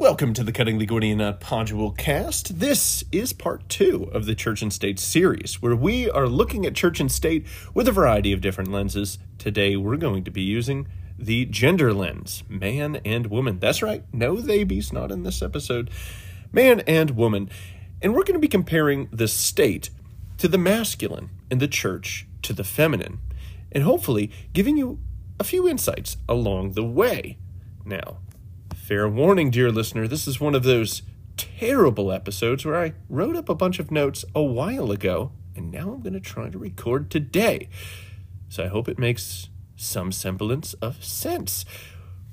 Welcome to the Cutting the Gordian Knot Podule cast. This is part two of the Church and State series, where we are looking at church and state with a variety of different lenses. Today, we're going to be using the gender lens man and woman. That's right, no they be's not in this episode. Man and woman. And we're going to be comparing the state to the masculine and the church to the feminine, and hopefully giving you a few insights along the way. Now, fair warning, dear listener, this is one of those terrible episodes where I wrote up a bunch of notes a while ago, and now I'm going to try to record today. So I hope it makes some semblance of sense.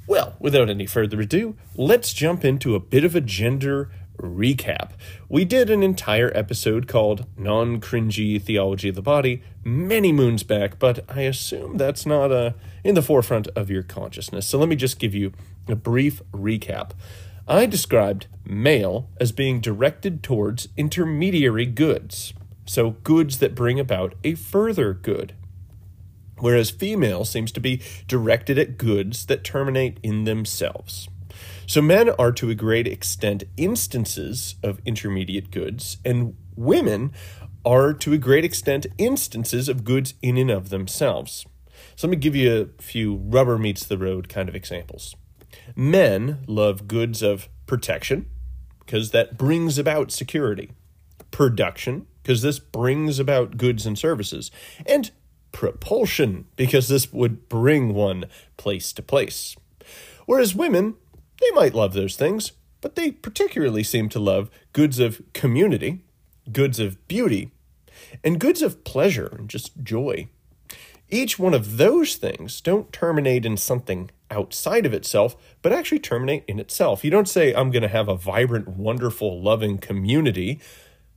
Well, without any further ado, let's jump into a bit of a gender recap. We did an entire episode called Non Cringy Theology of the Body many moons back, but I assume that's not uh, in the forefront of your consciousness. So let me just give you a brief recap. I described male as being directed towards intermediary goods, so goods that bring about a further good. Whereas female seems to be directed at goods that terminate in themselves. So men are to a great extent instances of intermediate goods, and women are to a great extent instances of goods in and of themselves. So let me give you a few rubber meets the road kind of examples. Men love goods of protection because that brings about security, production because this brings about goods and services, and propulsion because this would bring one place to place. Whereas women, they might love those things, but they particularly seem to love goods of community, goods of beauty, and goods of pleasure and just joy. Each one of those things don't terminate in something outside of itself, but actually terminate in itself. You don't say, I'm going to have a vibrant, wonderful, loving community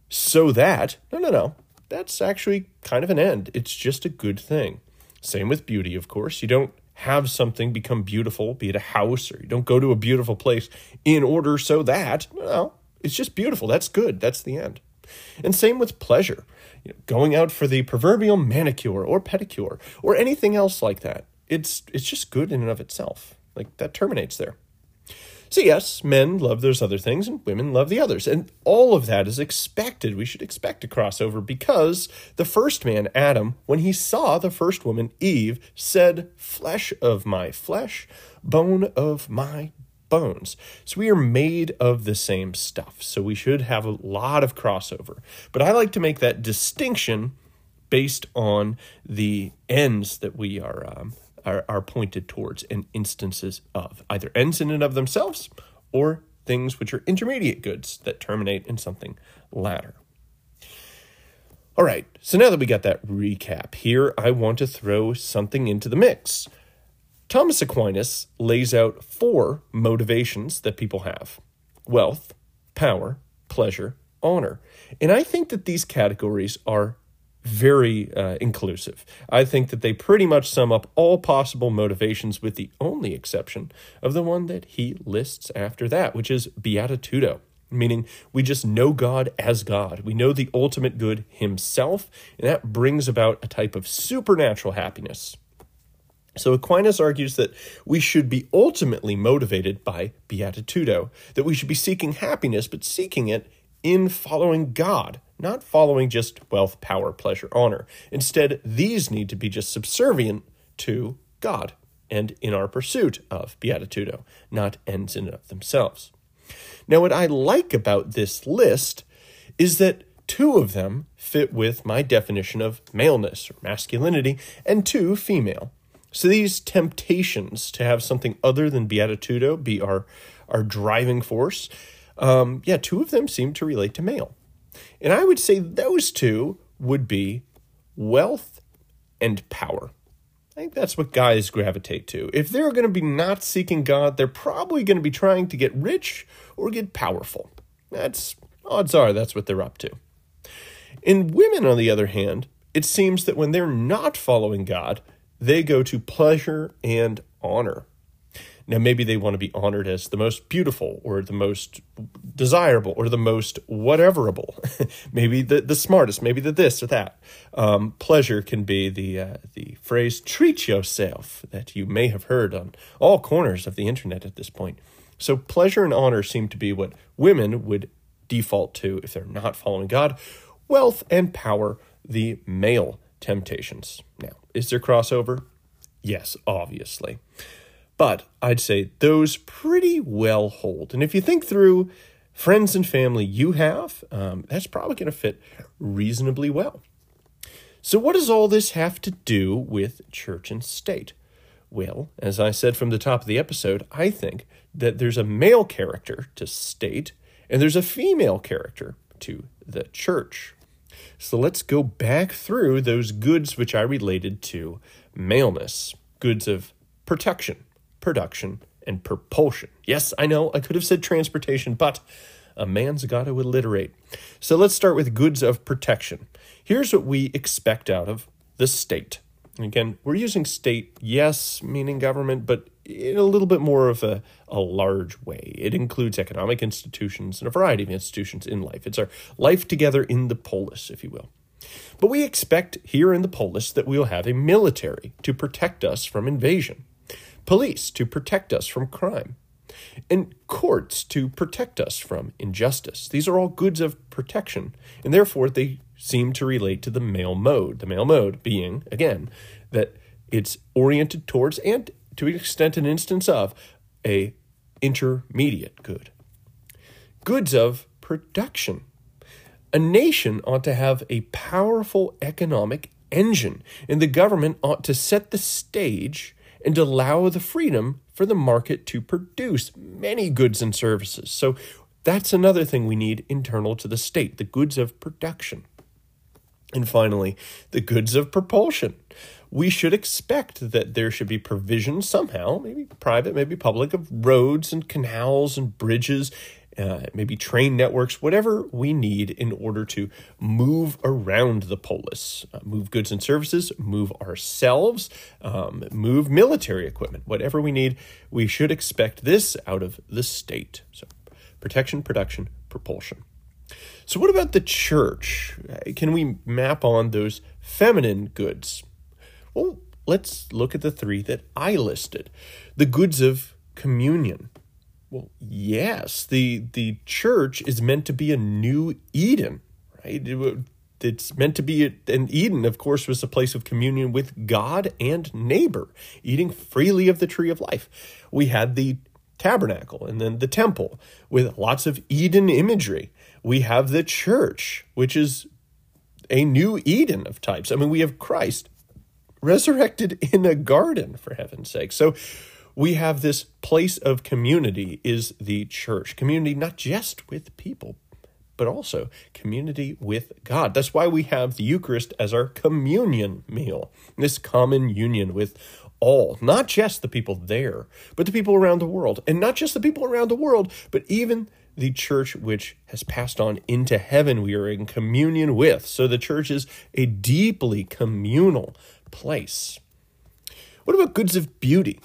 so that. No, no, no. That's actually kind of an end. It's just a good thing. Same with beauty, of course. You don't have something become beautiful, be it a house, or you don't go to a beautiful place in order so that. No, it's just beautiful. That's good. That's the end. And same with pleasure you know, going out for the proverbial manicure or pedicure or anything else like that. It's it's just good in and of itself. Like that terminates there. So yes, men love those other things and women love the others. And all of that is expected. We should expect a crossover because the first man, Adam, when he saw the first woman, Eve, said, Flesh of my flesh, bone of my bones. So we are made of the same stuff. So we should have a lot of crossover. But I like to make that distinction based on the ends that we are, um, are, are pointed towards and instances of either ends in and of themselves or things which are intermediate goods that terminate in something latter. All right, so now that we got that recap here, I want to throw something into the mix. Thomas Aquinas lays out four motivations that people have wealth, power, pleasure, honor. And I think that these categories are very uh, inclusive. I think that they pretty much sum up all possible motivations, with the only exception of the one that he lists after that, which is beatitudo, meaning we just know God as God. We know the ultimate good himself, and that brings about a type of supernatural happiness. So Aquinas argues that we should be ultimately motivated by beatitudo, that we should be seeking happiness, but seeking it in following God, not following just wealth, power, pleasure, honor. Instead, these need to be just subservient to God and in our pursuit of beatitudo, not ends in and of themselves. Now, what I like about this list is that two of them fit with my definition of maleness or masculinity, and two female. So these temptations to have something other than beatitudo be our our driving force, um, yeah, two of them seem to relate to male, and I would say those two would be wealth and power. I think that's what guys gravitate to. If they're going to be not seeking God, they're probably going to be trying to get rich or get powerful. That's odds are that's what they're up to. In women, on the other hand, it seems that when they're not following God, they go to pleasure and honor. Now, maybe they want to be honored as the most beautiful or the most desirable or the most whateverable. maybe the, the smartest, maybe the this or that. Um, pleasure can be the, uh, the phrase treat yourself that you may have heard on all corners of the internet at this point. So pleasure and honor seem to be what women would default to if they're not following God. Wealth and power, the male temptations. Now, is there crossover? Yes, obviously. But I'd say those pretty well hold. And if you think through friends and family you have, um, that's probably going to fit reasonably well. So, what does all this have to do with church and state? Well, as I said from the top of the episode, I think that there's a male character to state and there's a female character to the church. So let's go back through those goods which I related to maleness goods of protection, production, and propulsion. Yes, I know I could have said transportation, but a man's got to alliterate. So let's start with goods of protection. Here's what we expect out of the state. Again, we're using state, yes, meaning government, but in a little bit more of a, a large way. It includes economic institutions and a variety of institutions in life. It's our life together in the polis, if you will. But we expect here in the polis that we'll have a military to protect us from invasion, police to protect us from crime, and courts to protect us from injustice. These are all goods of protection, and therefore they seem to relate to the male mode. The male mode being, again, that it's oriented towards and to an extent an instance of a intermediate good. Goods of production. A nation ought to have a powerful economic engine, and the government ought to set the stage and allow the freedom for the market to produce many goods and services. So that's another thing we need internal to the state the goods of production. And finally, the goods of propulsion. We should expect that there should be provision somehow, maybe private, maybe public, of roads and canals and bridges, uh, maybe train networks, whatever we need in order to move around the polis, uh, move goods and services, move ourselves, um, move military equipment, whatever we need. We should expect this out of the state. So, protection, production, propulsion. So, what about the church? Can we map on those feminine goods? Well, let's look at the three that I listed the goods of communion. Well, yes, the the church is meant to be a new Eden, right? it's meant to be an Eden, of course, was a place of communion with God and neighbor, eating freely of the tree of life. We had the tabernacle and then the temple with lots of Eden imagery we have the church, which is a new Eden of types. I mean, we have Christ resurrected in a garden, for heaven's sake. So we have this place of community is the church. Community not just with people, but also community with God. That's why we have the Eucharist as our communion meal, this common union with all, not just the people there, but the people around the world. And not just the people around the world, but even the church which has passed on into heaven, we are in communion with. So the church is a deeply communal place. What about goods of beauty?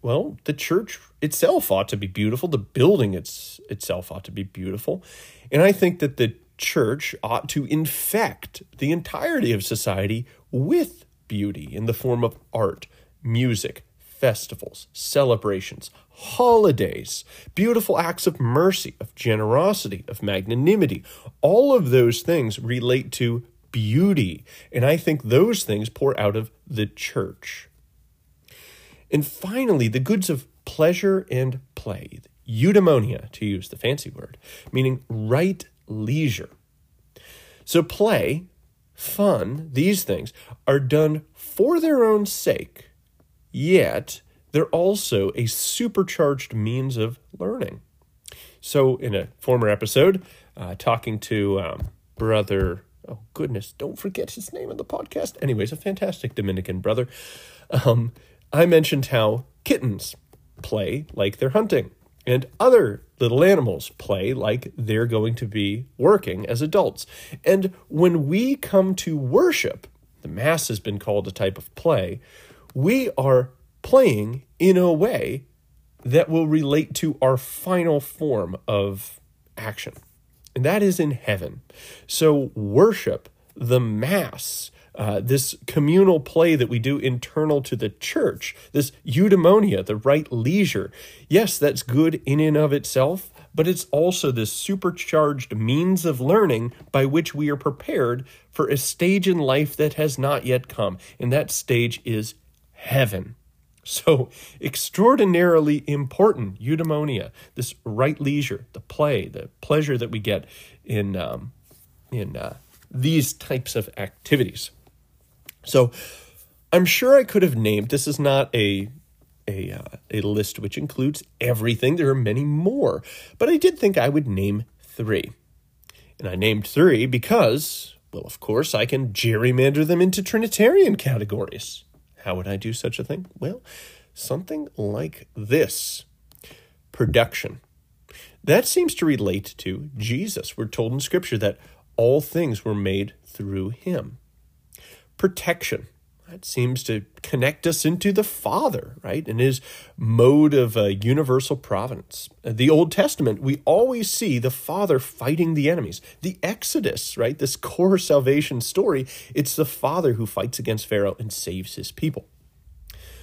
Well, the church itself ought to be beautiful. The building it's, itself ought to be beautiful. And I think that the church ought to infect the entirety of society with beauty in the form of art, music, festivals, celebrations, holidays, beautiful acts of mercy, of generosity, of magnanimity. All of those things relate to beauty. And I think those things pour out of the church. And finally, the goods of pleasure and play, eudaimonia, to use the fancy word, meaning right leisure. So, play, fun, these things are done for their own sake yet they're also a supercharged means of learning. So, in a former episode, uh, talking to um, brother, oh goodness, don't forget his name in the podcast. Anyways, a fantastic Dominican brother. Um, I mentioned how kittens play like they're hunting, and other little animals play like they're going to be working as adults. And when we come to worship, the Mass has been called a type of play we are playing in a way that will relate to our final form of action, and that is in heaven. So, worship, the Mass, uh, this communal play that we do internal to the church, this eudaimonia, the right leisure. Yes, that's good in and of itself, but it's also this supercharged means of learning by which we are prepared for a stage in life that has not yet come, and that stage is heaven. So, extraordinarily important eudaimonia, this right leisure, the play, the pleasure that we get in um, in uh, these types of activities. So I'm sure I could have named this is not a a uh, a list which includes everything. There are many more, but I did think I would name 3. And I named 3 because well, of course, I can gerrymander them into trinitarian categories. How would I do such a thing? Well, something like this. Production. That seems to relate to Jesus. We're told in Scripture that all things were made through him. Protection. That seems to connect us into the Father, right? And his mode of uh, universal providence. The Old Testament, we always see the Father fighting the enemies. The Exodus, right? This core salvation story, it's the Father who fights against Pharaoh and saves his people.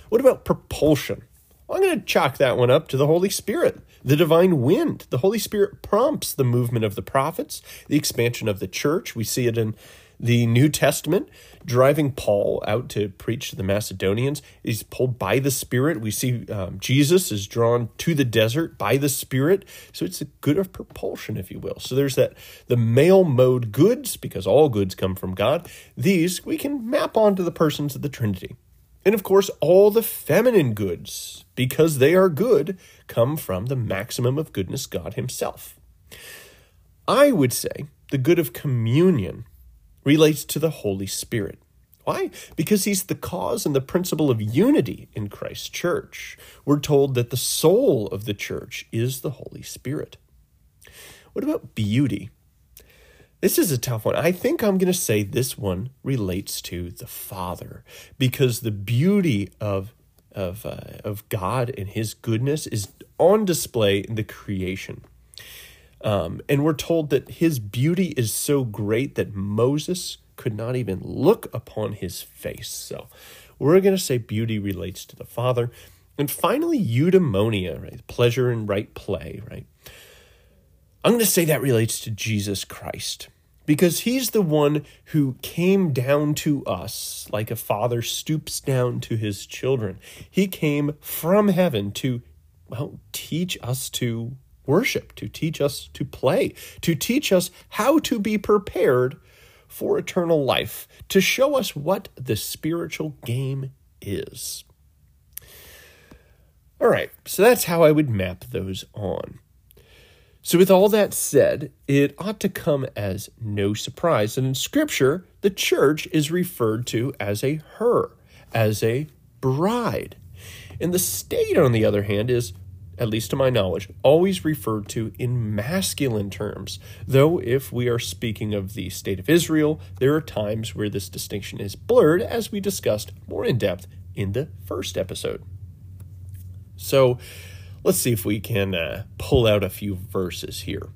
What about propulsion? I'm going to chalk that one up to the Holy Spirit, the divine wind. The Holy Spirit prompts the movement of the prophets, the expansion of the church. We see it in the New Testament, driving Paul out to preach to the Macedonians. He's pulled by the Spirit. We see um, Jesus is drawn to the desert by the Spirit. So it's a good of propulsion, if you will. So there's that the male mode goods, because all goods come from God. These we can map onto the persons of the Trinity. And of course, all the feminine goods, because they are good, come from the maximum of goodness, God Himself. I would say the good of communion relates to the Holy Spirit. Why? Because He's the cause and the principle of unity in Christ's church. We're told that the soul of the church is the Holy Spirit. What about beauty? This is a tough one. I think I'm going to say this one relates to the Father because the beauty of of uh, of God and His goodness is on display in the creation. Um, and we're told that His beauty is so great that Moses could not even look upon His face. So we're going to say beauty relates to the Father. And finally, eudaimonia, right? Pleasure and right play, right? I'm going to say that relates to Jesus Christ because he's the one who came down to us like a father stoops down to his children. He came from heaven to well teach us to worship, to teach us to play, to teach us how to be prepared for eternal life, to show us what the spiritual game is. All right, so that's how I would map those on. So, with all that said, it ought to come as no surprise that in Scripture, the church is referred to as a her, as a bride. And the state, on the other hand, is, at least to my knowledge, always referred to in masculine terms. Though, if we are speaking of the state of Israel, there are times where this distinction is blurred, as we discussed more in depth in the first episode. So, Let's see if we can uh, pull out a few verses here.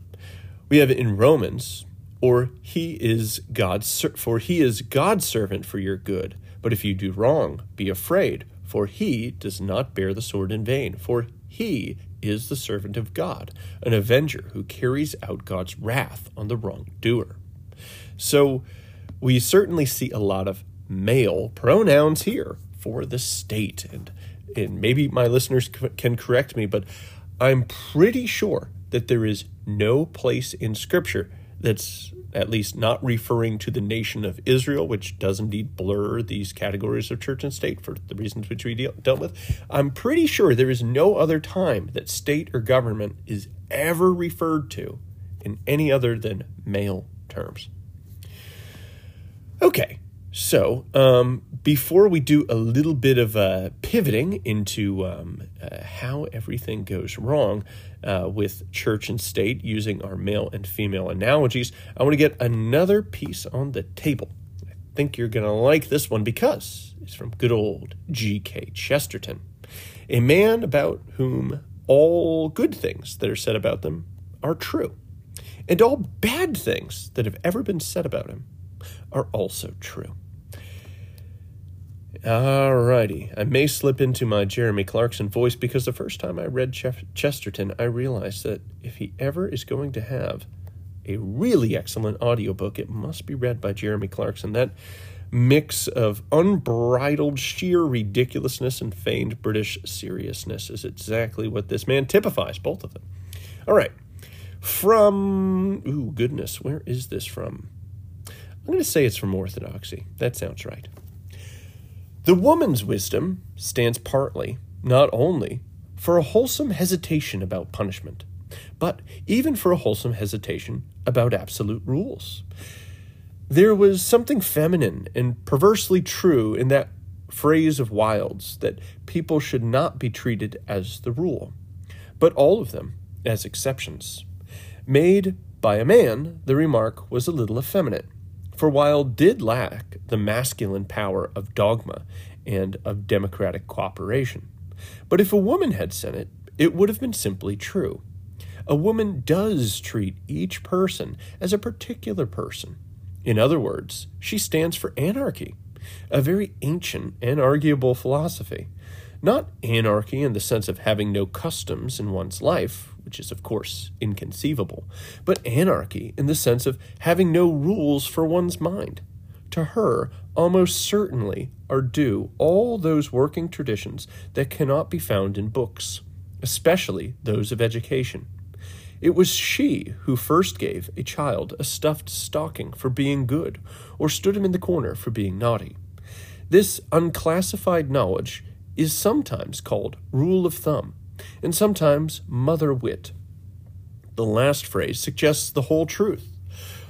We have in Romans, or he is God's for he is God's servant for your good. But if you do wrong, be afraid, for he does not bear the sword in vain, for he is the servant of God, an avenger who carries out God's wrath on the wrongdoer. So we certainly see a lot of male pronouns here for the state and and maybe my listeners can correct me, but I'm pretty sure that there is no place in Scripture that's at least not referring to the nation of Israel, which does indeed blur these categories of church and state for the reasons which we deal, dealt with. I'm pretty sure there is no other time that state or government is ever referred to in any other than male terms. Okay, so, um, before we do a little bit of uh, pivoting into um, uh, how everything goes wrong uh, with church and state using our male and female analogies, I want to get another piece on the table. I think you're going to like this one because it's from good old G.K. Chesterton, a man about whom all good things that are said about them are true, and all bad things that have ever been said about him are also true. Alrighty. I may slip into my Jeremy Clarkson voice because the first time I read Ch- Chesterton, I realized that if he ever is going to have a really excellent audiobook, it must be read by Jeremy Clarkson. That mix of unbridled sheer ridiculousness and feigned British seriousness is exactly what this man typifies, both of them. All right. From, ooh, goodness, where is this from? I'm going to say it's from Orthodoxy. That sounds right. The woman's wisdom stands partly, not only, for a wholesome hesitation about punishment, but even for a wholesome hesitation about absolute rules. There was something feminine and perversely true in that phrase of Wilde's that people should not be treated as the rule, but all of them as exceptions. Made by a man, the remark was a little effeminate for Wilde did lack the masculine power of dogma and of democratic cooperation. But if a woman had said it, it would have been simply true. A woman does treat each person as a particular person. In other words, she stands for anarchy, a very ancient and arguable philosophy. Not anarchy in the sense of having no customs in one's life, which is, of course, inconceivable, but anarchy in the sense of having no rules for one's mind. To her, almost certainly are due all those working traditions that cannot be found in books, especially those of education. It was she who first gave a child a stuffed stocking for being good, or stood him in the corner for being naughty. This unclassified knowledge is sometimes called rule of thumb, and sometimes mother wit. The last phrase suggests the whole truth,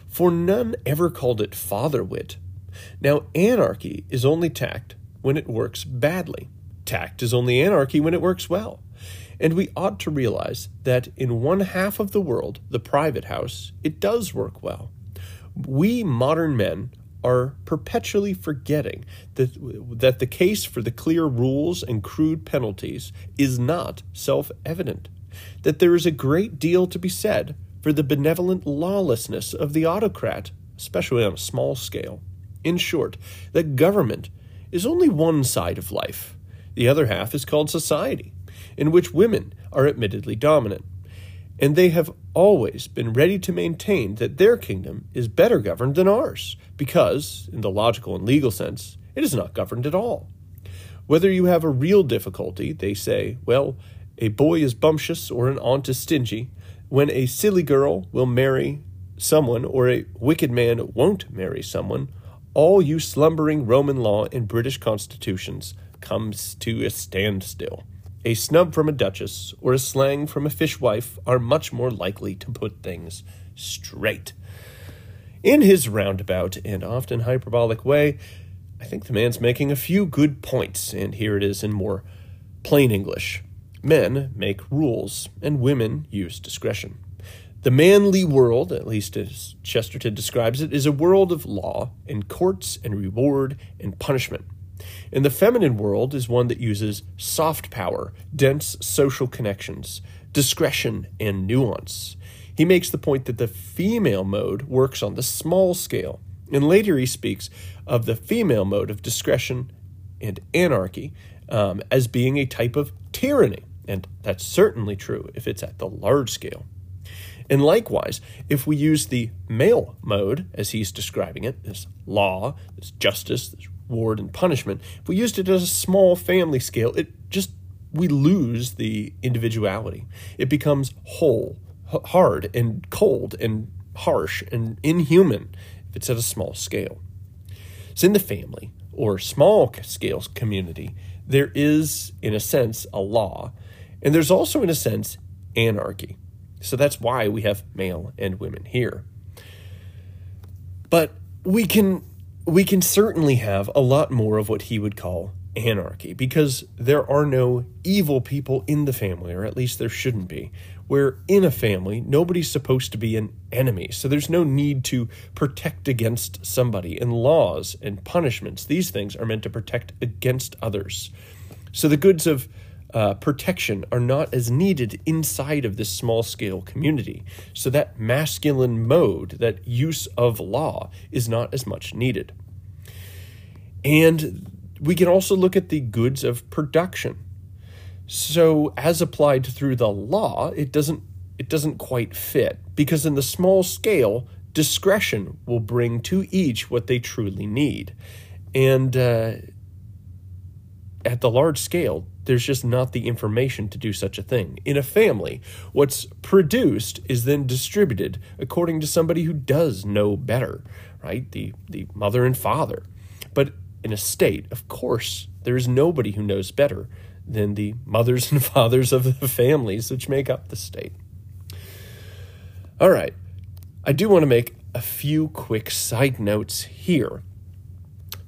for none ever called it father wit. Now, anarchy is only tact when it works badly. Tact is only anarchy when it works well. And we ought to realize that in one half of the world, the private house, it does work well. We modern men are perpetually forgetting that, that the case for the clear rules and crude penalties is not self evident, that there is a great deal to be said for the benevolent lawlessness of the autocrat, especially on a small scale. In short, that government is only one side of life. The other half is called society, in which women are admittedly dominant and they have always been ready to maintain that their kingdom is better governed than ours, because, in the logical and legal sense, it is not governed at all. Whether you have a real difficulty, they say, well, a boy is bumptious or an aunt is stingy, when a silly girl will marry someone or a wicked man won't marry someone, all you slumbering Roman law and British constitutions comes to a standstill. A snub from a duchess or a slang from a fishwife are much more likely to put things straight. In his roundabout and often hyperbolic way, I think the man's making a few good points, and here it is in more plain English. Men make rules, and women use discretion. The manly world, at least as Chesterton describes it, is a world of law and courts and reward and punishment. And the feminine world is one that uses soft power, dense social connections, discretion, and nuance. He makes the point that the female mode works on the small scale, and later he speaks of the female mode of discretion and anarchy um, as being a type of tyranny, and that's certainly true if it's at the large scale. And likewise, if we use the male mode, as he's describing it, this law, this justice, this reward and punishment. If we used it as a small family scale, it just we lose the individuality. It becomes whole, hard and cold and harsh and inhuman if it's at a small scale. So in the family or small scale community, there is, in a sense, a law, and there's also, in a sense, anarchy. So that's why we have male and women here. But we can we can certainly have a lot more of what he would call anarchy because there are no evil people in the family, or at least there shouldn't be. Where in a family, nobody's supposed to be an enemy, so there's no need to protect against somebody. And laws and punishments, these things are meant to protect against others. So the goods of uh, protection are not as needed inside of this small scale community. So that masculine mode, that use of law, is not as much needed. And we can also look at the goods of production. So, as applied through the law, it doesn't it doesn't quite fit because in the small scale, discretion will bring to each what they truly need, and uh, at the large scale, there's just not the information to do such a thing. In a family, what's produced is then distributed according to somebody who does know better, right? The the mother and father. But in a state, of course, there is nobody who knows better than the mothers and fathers of the families which make up the state. All right. I do want to make a few quick side notes here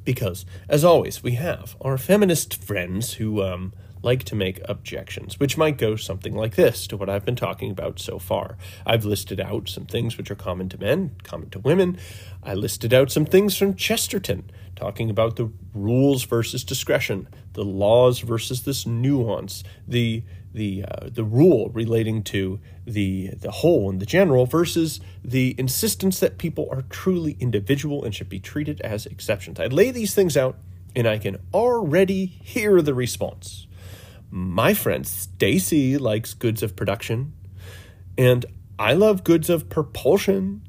because, as always, we have our feminist friends who um, like to make objections, which might go something like this to what I've been talking about so far. I've listed out some things which are common to men, common to women. I listed out some things from Chesterton, talking about the rules versus discretion, the laws versus this nuance, the the uh, the rule relating to the the whole and the general versus the insistence that people are truly individual and should be treated as exceptions. I lay these things out and I can already hear the response. My friend Stacy likes goods of production, and I love goods of propulsion.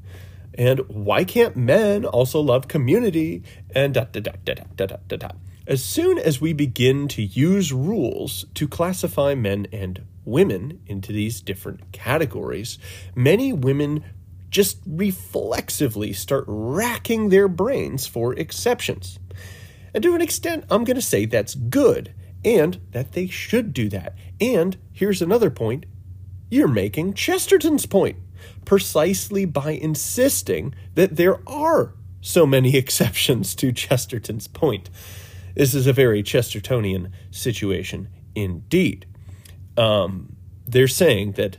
And why can't men also love community? And da da da da da da da da. As soon as we begin to use rules to classify men and women into these different categories, many women just reflexively start racking their brains for exceptions. And to an extent, I'm going to say that's good and that they should do that. And here's another point you're making Chesterton's point precisely by insisting that there are so many exceptions to Chesterton's point. This is a very Chestertonian situation indeed. Um, they're saying that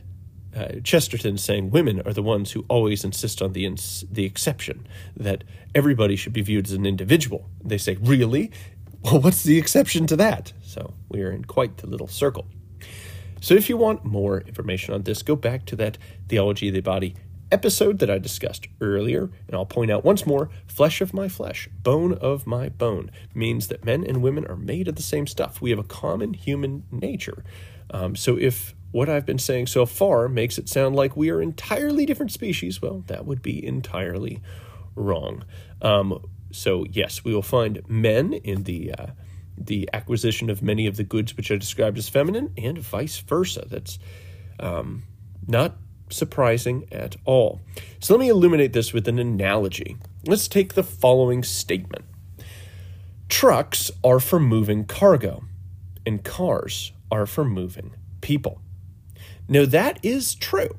uh, Chesterton's saying women are the ones who always insist on the ins- the exception that everybody should be viewed as an individual. They say, "Really? Well, what's the exception to that?" So we are in quite the little circle. So if you want more information on this, go back to that theology of the body episode that I discussed earlier, and I'll point out once more flesh of my flesh, bone of my bone, means that men and women are made of the same stuff. We have a common human nature. Um, so if what I've been saying so far makes it sound like we are entirely different species, well, that would be entirely wrong. Um, so, yes, we will find men in the. Uh, the acquisition of many of the goods which are described as feminine, and vice versa. That's um, not surprising at all. So let me illuminate this with an analogy. Let's take the following statement Trucks are for moving cargo, and cars are for moving people. Now, that is true.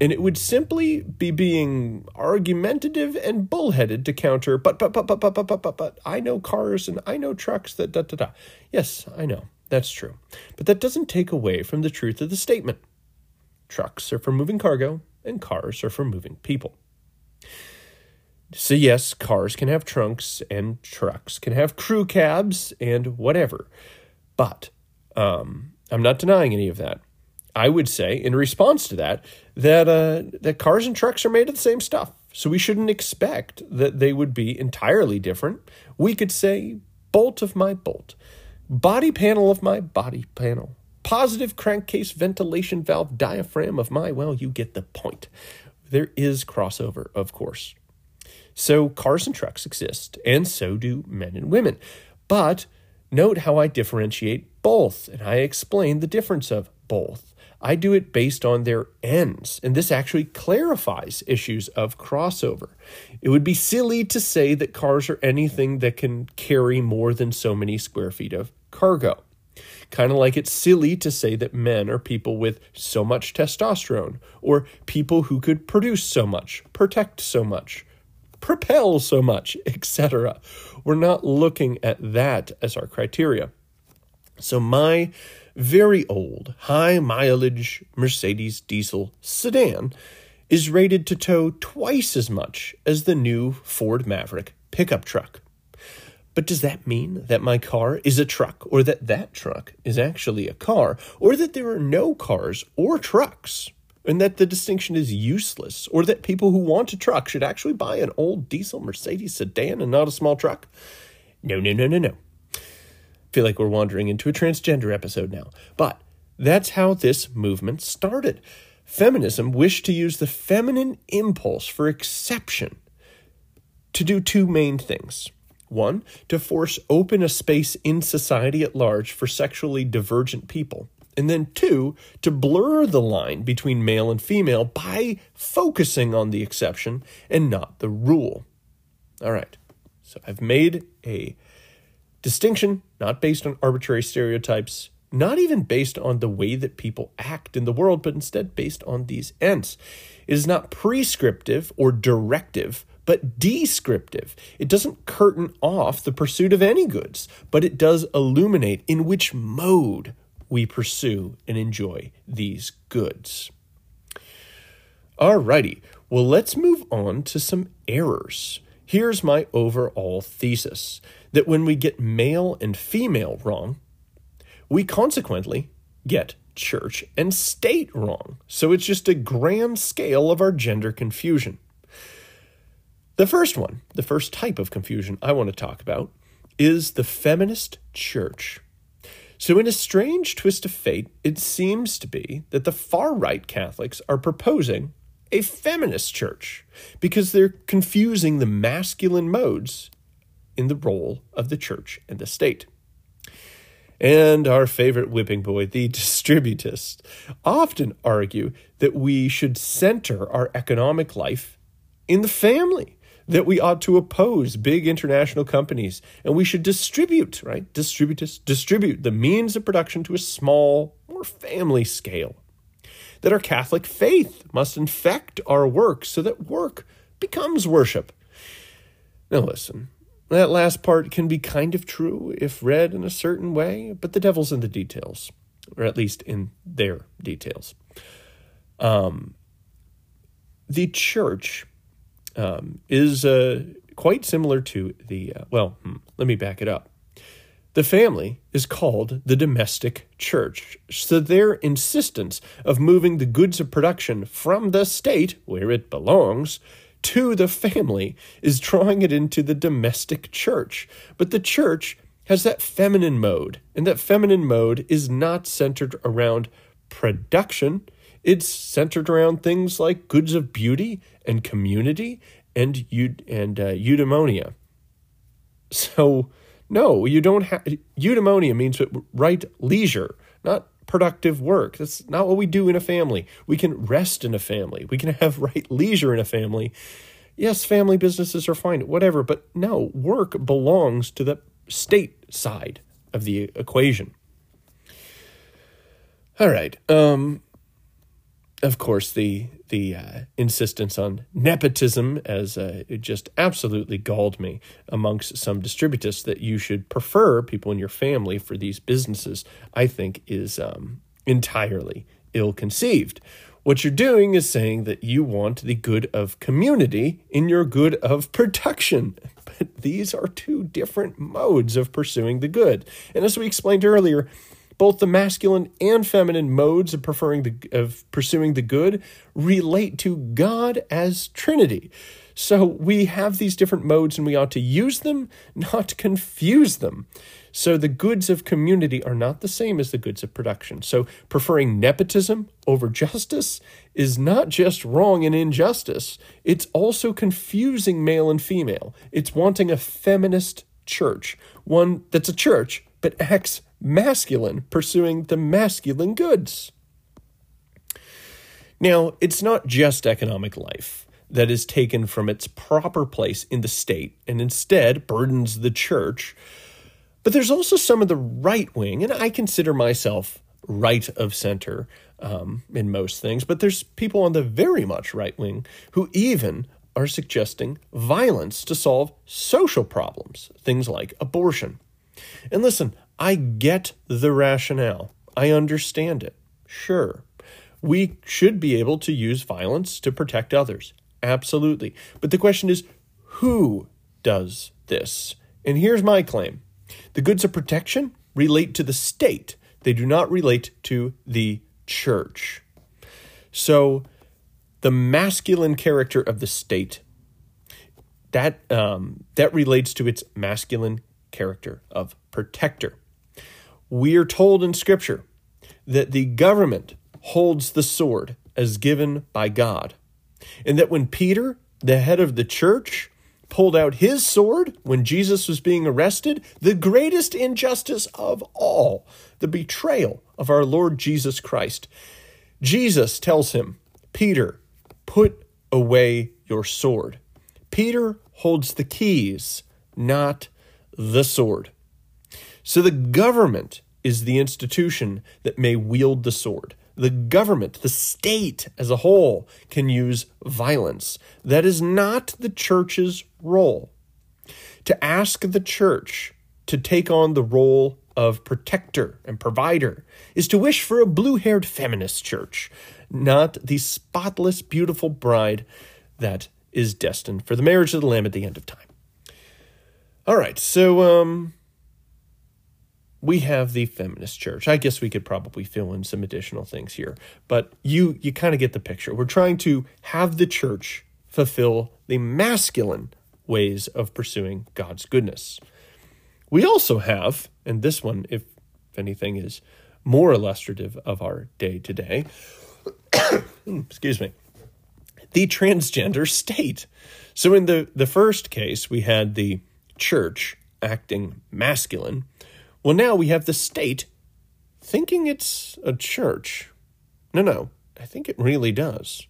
And it would simply be being argumentative and bullheaded to counter, but, but, but, but, but, but, but, but, but, I know cars and I know trucks that da, da, da. Yes, I know. That's true. But that doesn't take away from the truth of the statement. Trucks are for moving cargo, and cars are for moving people. So, yes, cars can have trunks, and trucks can have crew cabs, and whatever. But um, I'm not denying any of that. I would say, in response to that, that uh, that cars and trucks are made of the same stuff. So we shouldn't expect that they would be entirely different. We could say bolt of my bolt, body panel of my body panel, positive crankcase ventilation valve diaphragm of my, well, you get the point. There is crossover, of course. So cars and trucks exist, and so do men and women. But note how I differentiate both, and I explain the difference of both. I do it based on their ends, and this actually clarifies issues of crossover. It would be silly to say that cars are anything that can carry more than so many square feet of cargo. Kind of like it's silly to say that men are people with so much testosterone, or people who could produce so much, protect so much, propel so much, etc. We're not looking at that as our criteria. So, my very old, high mileage Mercedes diesel sedan is rated to tow twice as much as the new Ford Maverick pickup truck. But does that mean that my car is a truck, or that that truck is actually a car, or that there are no cars or trucks, and that the distinction is useless, or that people who want a truck should actually buy an old diesel Mercedes sedan and not a small truck? No, no, no, no, no. Feel like we're wandering into a transgender episode now. But that's how this movement started. Feminism wished to use the feminine impulse for exception to do two main things. One, to force open a space in society at large for sexually divergent people. And then two, to blur the line between male and female by focusing on the exception and not the rule. All right, so I've made a distinction not based on arbitrary stereotypes, not even based on the way that people act in the world, but instead based on these ends. It is not prescriptive or directive, but descriptive. It doesn't curtain off the pursuit of any goods, but it does illuminate in which mode we pursue and enjoy these goods. Alrighty, well, let's move on to some errors. Here's my overall thesis that when we get male and female wrong, we consequently get church and state wrong. So it's just a grand scale of our gender confusion. The first one, the first type of confusion I want to talk about, is the feminist church. So, in a strange twist of fate, it seems to be that the far right Catholics are proposing a feminist church because they're confusing the masculine modes in the role of the church and the state. And our favorite whipping boy, the distributists, often argue that we should center our economic life in the family, that we ought to oppose big international companies, and we should distribute, right? Distributists distribute the means of production to a small, more family scale. That our Catholic faith must infect our work so that work becomes worship. Now, listen, that last part can be kind of true if read in a certain way, but the devil's in the details, or at least in their details. Um, the church um, is uh, quite similar to the, uh, well, hmm, let me back it up. The family is called the domestic church. So their insistence of moving the goods of production from the state, where it belongs, to the family is drawing it into the domestic church. But the church has that feminine mode, and that feminine mode is not centered around production. It's centered around things like goods of beauty and community and and uh, eudaimonia. So, no, you don't have eudaimonia means right leisure, not productive work. That's not what we do in a family. We can rest in a family. We can have right leisure in a family. Yes, family businesses are fine, whatever, but no, work belongs to the state side of the equation. All right. Um of course the the uh, insistence on nepotism as uh, it just absolutely galled me amongst some distributists that you should prefer people in your family for these businesses i think is um, entirely ill conceived what you're doing is saying that you want the good of community in your good of production. But these are two different modes of pursuing the good. And as we explained earlier both the masculine and feminine modes of preferring the of pursuing the good relate to God as Trinity. So we have these different modes and we ought to use them, not confuse them. So the goods of community are not the same as the goods of production. So preferring nepotism over justice is not just wrong and injustice, it's also confusing male and female. It's wanting a feminist church, one that's a church but acts masculine, pursuing the masculine goods. Now, it's not just economic life that is taken from its proper place in the state and instead burdens the church, but there's also some of the right wing, and I consider myself right of center um, in most things, but there's people on the very much right wing who even are suggesting violence to solve social problems, things like abortion. And listen, I get the rationale. I understand it. Sure. We should be able to use violence to protect others. Absolutely. But the question is who does this? And here's my claim the goods of protection relate to the state, they do not relate to the church. So, the masculine character of the state that um, that relates to its masculine character of protector. We are told in Scripture that the government holds the sword as given by God. And that when Peter, the head of the church, pulled out his sword when Jesus was being arrested, the greatest injustice of all, the betrayal of our Lord Jesus Christ, Jesus tells him, Peter, put away your sword. Peter holds the keys, not the sword. So the government is the institution that may wield the sword. The government, the state as a whole, can use violence. That is not the church's role. To ask the church to take on the role of protector and provider is to wish for a blue haired feminist church, not the spotless, beautiful bride that is destined for the marriage of the Lamb at the end of time. All right, so um, we have the feminist church. I guess we could probably fill in some additional things here, but you you kind of get the picture. We're trying to have the church fulfill the masculine ways of pursuing God's goodness. We also have, and this one, if anything, is more illustrative of our day to day. Excuse me. The transgender state. So, in the, the first case, we had the church acting masculine. Well, now we have the state thinking it's a church. No, no, I think it really does.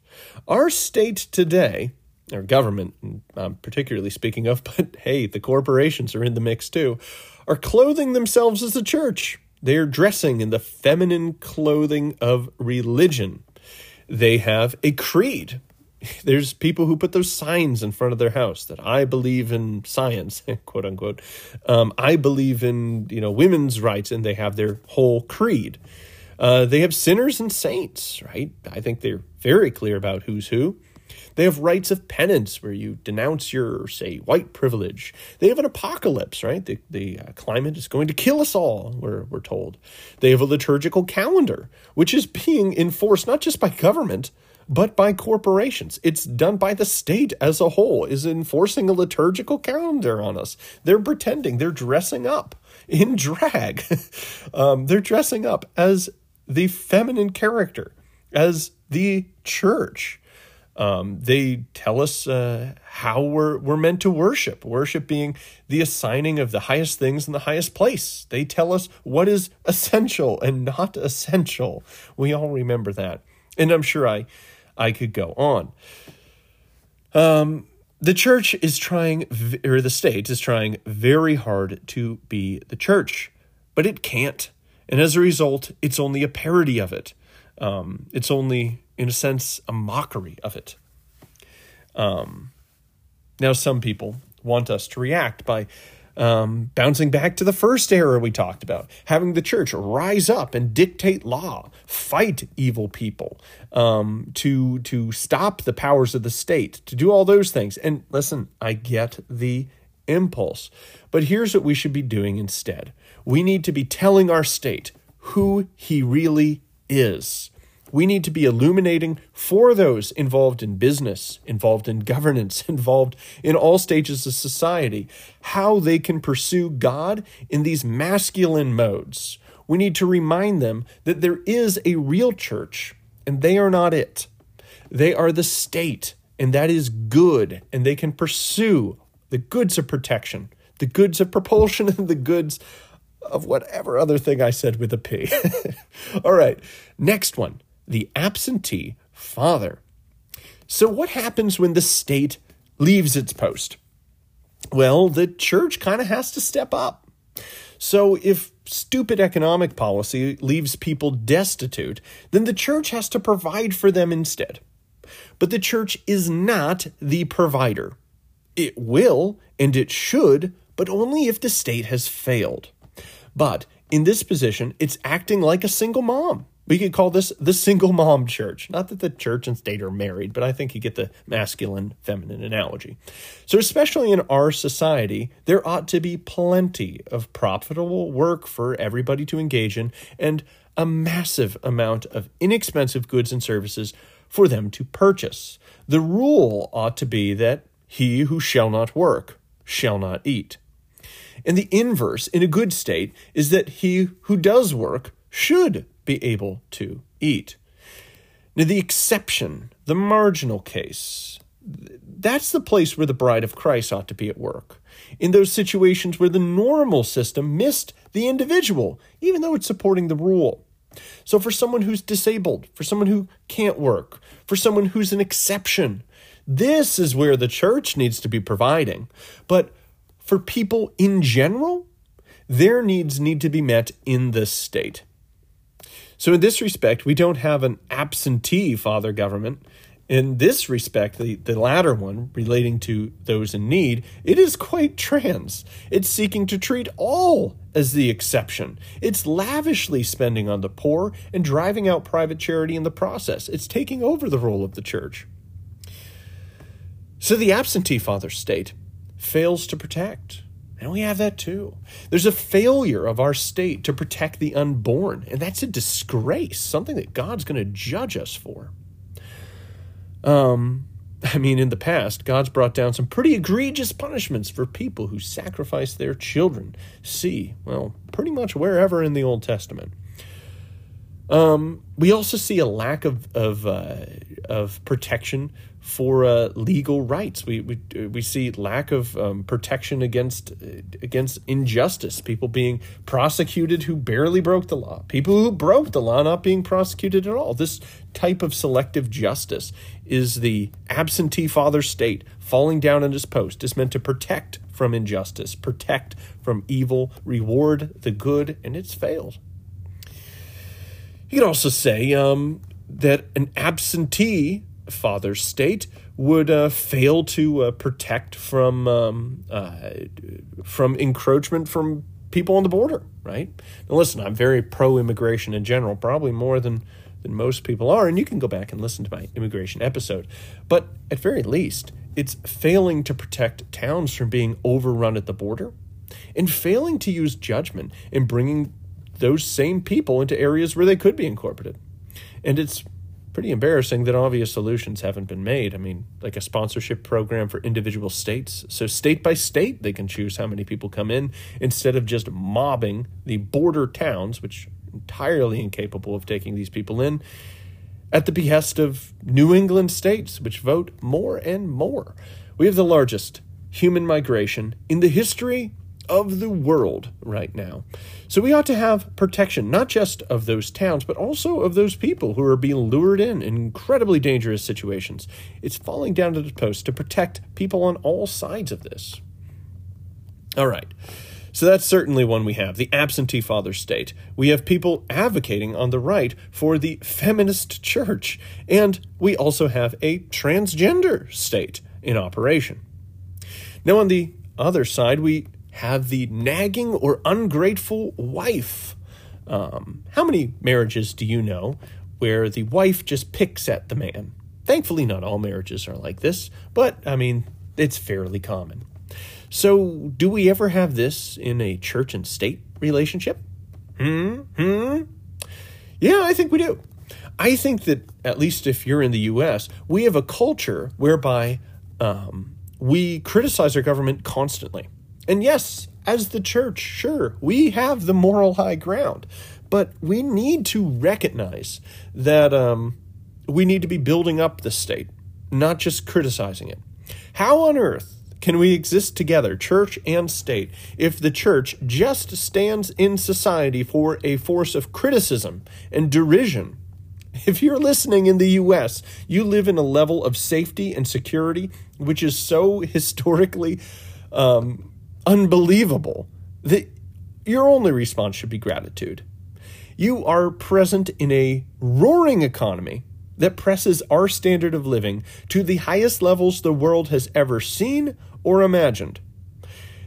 Our state today, our government, I'm particularly speaking of, but hey, the corporations are in the mix too, are clothing themselves as a church. They are dressing in the feminine clothing of religion. They have a creed. There's people who put those signs in front of their house that I believe in science, quote unquote. Um, I believe in you know women's rights, and they have their whole creed. Uh, they have sinners and saints, right? I think they're very clear about who's who. They have rites of penance where you denounce your, say, white privilege. They have an apocalypse, right? The, the uh, climate is going to kill us all, we're, we're told. They have a liturgical calendar, which is being enforced not just by government, but by corporations. It's done by the state as a whole, is enforcing a liturgical calendar on us. They're pretending, they're dressing up in drag. um, they're dressing up as the feminine character, as the church. Um, they tell us uh, how we're, we're meant to worship, worship being the assigning of the highest things in the highest place. They tell us what is essential and not essential. We all remember that. And I'm sure I, I could go on. Um, the church is trying, or the state is trying very hard to be the church, but it can't. And as a result, it's only a parody of it. Um, it's only in a sense, a mockery of it. Um, now, some people want us to react by um, bouncing back to the first era we talked about, having the church rise up and dictate law, fight evil people, um, to to stop the powers of the state, to do all those things. And listen, I get the impulse, but here's what we should be doing instead: we need to be telling our state who he really is we need to be illuminating for those involved in business, involved in governance, involved in all stages of society, how they can pursue God in these masculine modes. We need to remind them that there is a real church, and they are not it. They are the state, and that is good, and they can pursue the goods of protection, the goods of propulsion, and the goods of whatever other thing I said with a P. All right, next one the absentee father. So, what happens when the state leaves its post? Well, the church kind of has to step up. So, if stupid economic policy leaves people destitute, then the church has to provide for them instead. But the church is not the provider. It will and it should, but only if the state has failed. But in this position, it's acting like a single mom. We could call this the single mom church. Not that the church and state are married, but I think you get the masculine feminine analogy. So, especially in our society, there ought to be plenty of profitable work for everybody to engage in and a massive amount of inexpensive goods and services for them to purchase. The rule ought to be that he who shall not work shall not eat. And the inverse, in a good state, is that he who does work should be able to eat. Now, the exception, the marginal case, that's the place where the bride of Christ ought to be at work. In those situations where the normal system missed the individual, even though it's supporting the rule. So, for someone who's disabled, for someone who can't work, for someone who's an exception, this is where the church needs to be providing. But for people in general, their needs need to be met in this state. So, in this respect, we don't have an absentee father government. In this respect, the, the latter one, relating to those in need, it is quite trans. It's seeking to treat all as the exception. It's lavishly spending on the poor and driving out private charity in the process. It's taking over the role of the church. So the absentee father state fails to protect. And we have that too. There's a failure of our state to protect the unborn, and that's a disgrace, something that God's going to judge us for. Um, I mean, in the past, God's brought down some pretty egregious punishments for people who sacrifice their children. See, well, pretty much wherever in the Old Testament. Um, we also see a lack of of uh, of protection for uh, legal rights. We, we we see lack of um, protection against against injustice. People being prosecuted who barely broke the law. People who broke the law not being prosecuted at all. This type of selective justice is the absentee father state falling down on his post. Is meant to protect from injustice, protect from evil, reward the good, and it's failed. You could also say um, that an absentee father state would uh, fail to uh, protect from um, uh, from encroachment from people on the border. Right now, listen, I'm very pro-immigration in general, probably more than than most people are, and you can go back and listen to my immigration episode. But at very least, it's failing to protect towns from being overrun at the border, and failing to use judgment in bringing those same people into areas where they could be incorporated. And it's pretty embarrassing that obvious solutions haven't been made. I mean, like a sponsorship program for individual states. So, state by state, they can choose how many people come in instead of just mobbing the border towns, which are entirely incapable of taking these people in, at the behest of New England states, which vote more and more. We have the largest human migration in the history of the world right now. So we ought to have protection, not just of those towns, but also of those people who are being lured in in incredibly dangerous situations. It's falling down to the post to protect people on all sides of this. All right. So that's certainly one we have the absentee father state. We have people advocating on the right for the feminist church. And we also have a transgender state in operation. Now, on the other side, we have the nagging or ungrateful wife. Um, how many marriages do you know where the wife just picks at the man? Thankfully, not all marriages are like this, but I mean, it's fairly common. So, do we ever have this in a church and state relationship? Hmm? Hmm? Yeah, I think we do. I think that, at least if you're in the US, we have a culture whereby um, we criticize our government constantly. And yes, as the church, sure, we have the moral high ground, but we need to recognize that um, we need to be building up the state, not just criticizing it. How on earth can we exist together, church and state, if the church just stands in society for a force of criticism and derision? If you're listening in the US, you live in a level of safety and security which is so historically um, unbelievable that your only response should be gratitude. You are present in a roaring economy that presses our standard of living to the highest levels the world has ever seen or imagined.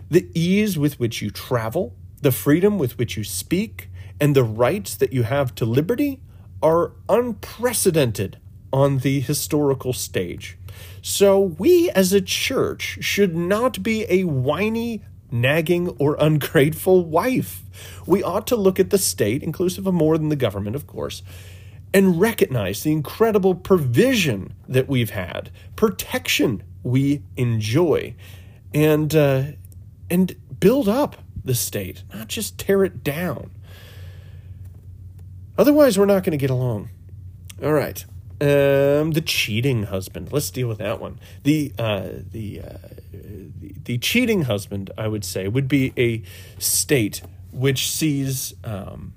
The ease with which you travel, the freedom with which you speak, and the rights that you have to liberty are unprecedented on the historical stage. So, we as a church should not be a whiny, nagging, or ungrateful wife. We ought to look at the state, inclusive of more than the government, of course, and recognize the incredible provision that we've had, protection we enjoy, and uh, and build up the state, not just tear it down. Otherwise, we're not going to get along. All right. Um, the cheating husband. Let's deal with that one. The uh, the, uh, the the cheating husband, I would say, would be a state which sees um,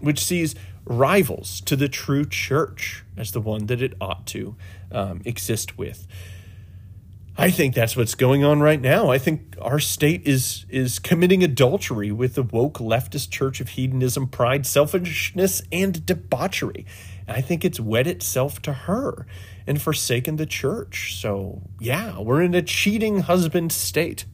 which sees rivals to the true church as the one that it ought to um, exist with. I think that's what's going on right now. I think our state is is committing adultery with the woke leftist church of hedonism, pride, selfishness, and debauchery. I think it's wed itself to her and forsaken the church. So yeah, we're in a cheating husband state.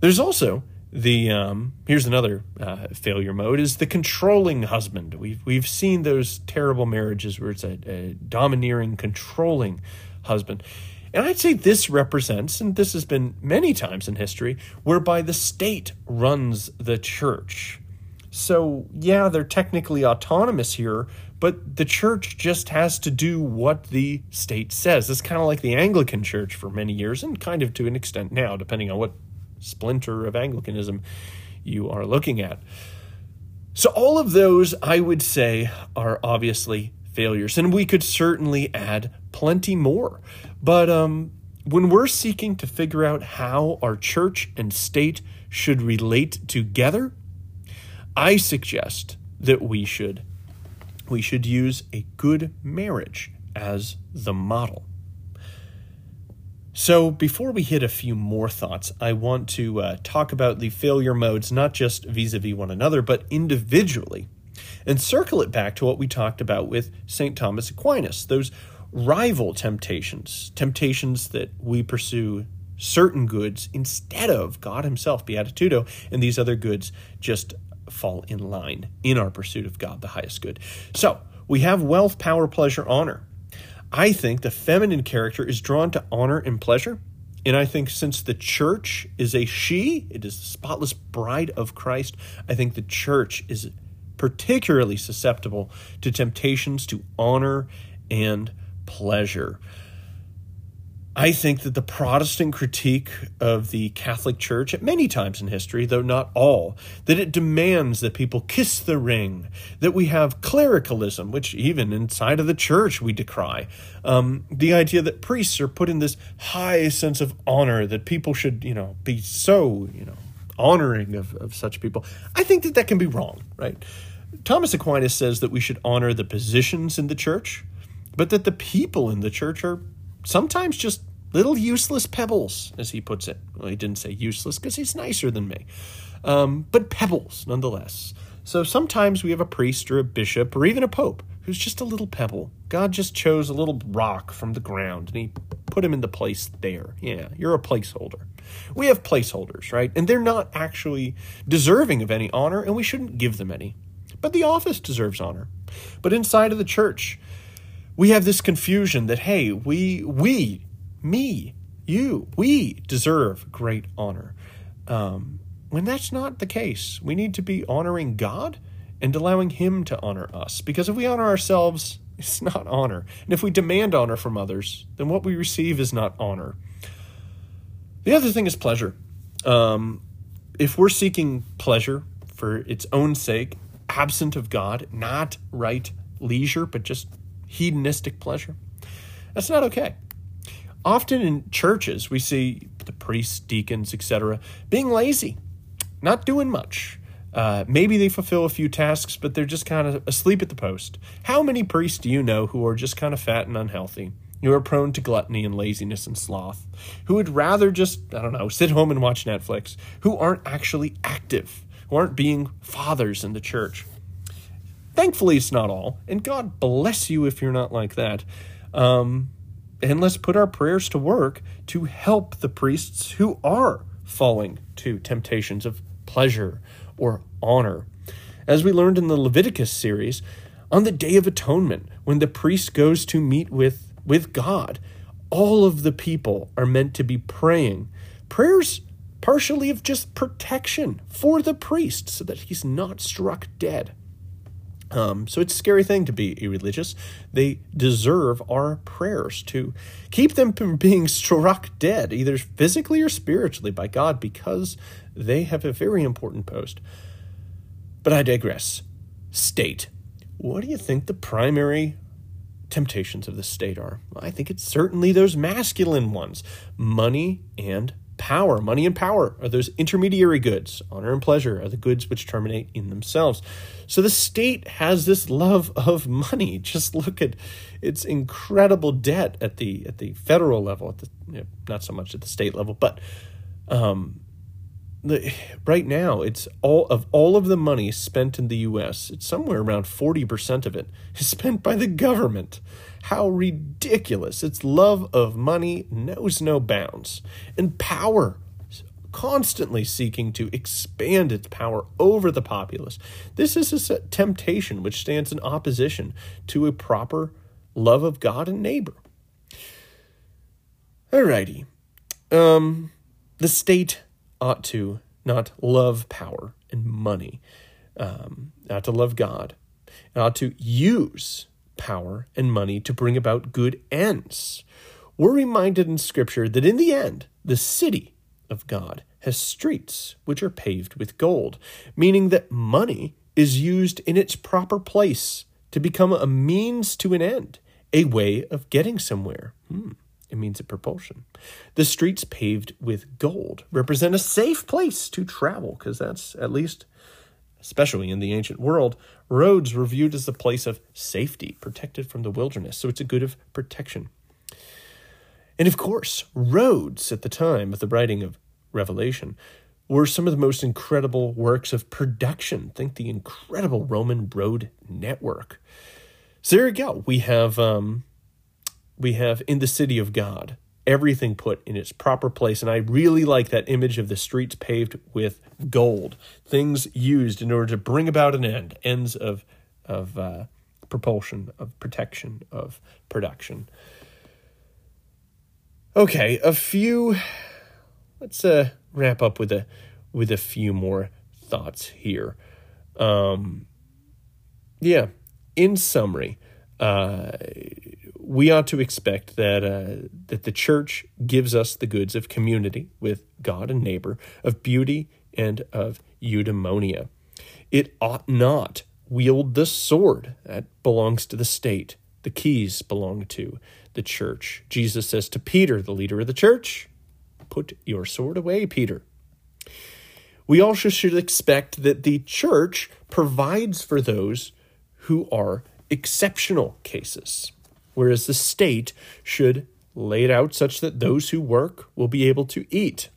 There's also the um, here's another uh, failure mode is the controlling husband. We've we've seen those terrible marriages where it's a, a domineering, controlling husband and I'd say this represents, and this has been many times in history, whereby the state runs the church. So, yeah, they're technically autonomous here, but the church just has to do what the state says. It's kind of like the Anglican church for many years, and kind of to an extent now, depending on what splinter of Anglicanism you are looking at. So, all of those, I would say, are obviously failures. And we could certainly add plenty more. But um, when we're seeking to figure out how our church and state should relate together, I suggest that we should we should use a good marriage as the model. So, before we hit a few more thoughts, I want to uh, talk about the failure modes, not just vis a vis one another, but individually and circle it back to what we talked about with St. Thomas Aquinas, those rival temptations, temptations that we pursue certain goods instead of God Himself, Beatitudo, and these other goods just fall in line in our pursuit of God, the highest good. So, we have wealth, power, pleasure, honor. I think the feminine character is drawn to honor and pleasure. And I think since the church is a she, it is the spotless bride of Christ, I think the church is particularly susceptible to temptations to honor and pleasure. I think that the Protestant critique of the Catholic Church, at many times in history, though not all, that it demands that people kiss the ring, that we have clericalism, which even inside of the church we decry. Um, the idea that priests are put in this high sense of honor, that people should, you know, be so, you know, honoring of, of such people. I think that that can be wrong, right? Thomas Aquinas says that we should honor the positions in the church, but that the people in the church are sometimes just little useless pebbles, as he puts it. Well, he didn't say useless because he's nicer than me, um, but pebbles nonetheless. So sometimes we have a priest or a bishop or even a pope who's just a little pebble. God just chose a little rock from the ground and he put him in the place there. Yeah, you're a placeholder. We have placeholders, right? And they're not actually deserving of any honor and we shouldn't give them any but the office deserves honor. But inside of the church, we have this confusion that hey, we we me you we deserve great honor. Um, when that's not the case, we need to be honoring God and allowing Him to honor us. Because if we honor ourselves, it's not honor. And if we demand honor from others, then what we receive is not honor. The other thing is pleasure. Um, if we're seeking pleasure for its own sake, absent of God, not right leisure, but just hedonistic pleasure. That's not okay. Often in churches, we see the priests, deacons, etc., being lazy, not doing much. Uh, maybe they fulfill a few tasks, but they're just kind of asleep at the post. How many priests do you know who are just kind of fat and unhealthy? Who are prone to gluttony and laziness and sloth? Who would rather just, I don't know, sit home and watch Netflix? Who aren't actually active? who aren't being fathers in the church. Thankfully, it's not all, and God bless you if you're not like that. Um, and let's put our prayers to work to help the priests who are falling to temptations of pleasure or honor. As we learned in the Leviticus series, on the Day of Atonement, when the priest goes to meet with, with God, all of the people are meant to be praying. Prayers partially of just protection for the priest so that he's not struck dead. Um, so it's a scary thing to be irreligious. They deserve our prayers to keep them from being struck dead, either physically or spiritually, by God, because they have a very important post. But I digress. State. What do you think the primary temptations of the state are? I think it's certainly those masculine ones money and power. Money and power are those intermediary goods. Honor and pleasure are the goods which terminate in themselves. So the state has this love of money. Just look at its incredible debt at the at the federal level, at the you know, not so much at the state level, but um, the, right now it's all of all of the money spent in the US, it's somewhere around 40% of it is spent by the government. How ridiculous. Its love of money knows no bounds. And power constantly seeking to expand its power over the populace. This is a temptation which stands in opposition to a proper love of God and neighbor. Alrighty. Um, the state ought to not love power and money, um, not to love God, it ought to use power and money to bring about good ends. We're reminded in Scripture that in the end, the city of God has streets which are paved with gold, meaning that money is used in its proper place to become a means to an end, a way of getting somewhere. Hmm. It means a propulsion. The streets paved with gold represent a safe place to travel, because that's at least, especially in the ancient world, roads were viewed as a place of safety, protected from the wilderness. So it's a good of protection. And of course, roads at the time of the writing of Revelation were some of the most incredible works of production. Think the incredible Roman road network. So there you go. We have um, we have in the city of God, everything put in its proper place. And I really like that image of the streets paved with gold, things used in order to bring about an end, ends of, of uh, propulsion, of protection, of production. Okay, a few. Let's uh, wrap up with a with a few more thoughts here. Um, yeah, in summary, uh, we ought to expect that uh, that the church gives us the goods of community with God and neighbor, of beauty and of eudaimonia. It ought not wield the sword that belongs to the state. The keys belong to the church. Jesus says to Peter, the leader of the church, "Put your sword away, Peter." We also should expect that the church provides for those who are exceptional cases whereas the state should lay it out such that those who work will be able to eat.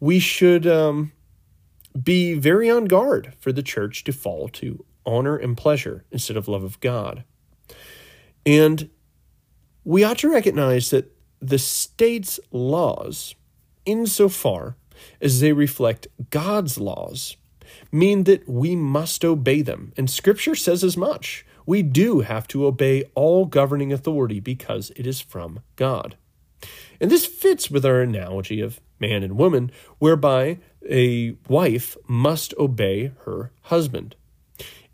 We should um, be very on guard for the church to fall to honor and pleasure instead of love of God. And we ought to recognize that the state's laws, insofar as they reflect God's laws, mean that we must obey them. And Scripture says as much we do have to obey all governing authority because it is from God. And this fits with our analogy of man and woman, whereby a wife must obey her husband.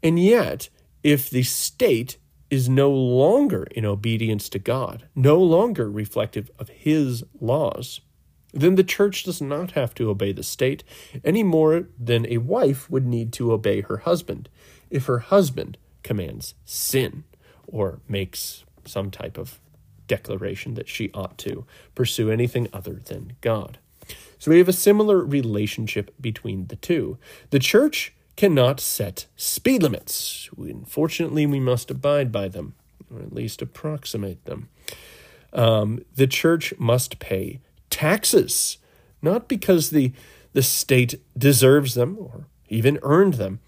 And yet, if the state is no longer in obedience to God, no longer reflective of his laws, then the church does not have to obey the state any more than a wife would need to obey her husband if her husband commands sin or makes some type of declaration that she ought to pursue anything other than God. So we have a similar relationship between the two. The church cannot set speed limits. Unfortunately, we must abide by them, or at least approximate them. Um, the church must pay taxes, not because the, the state deserves them or even earned them,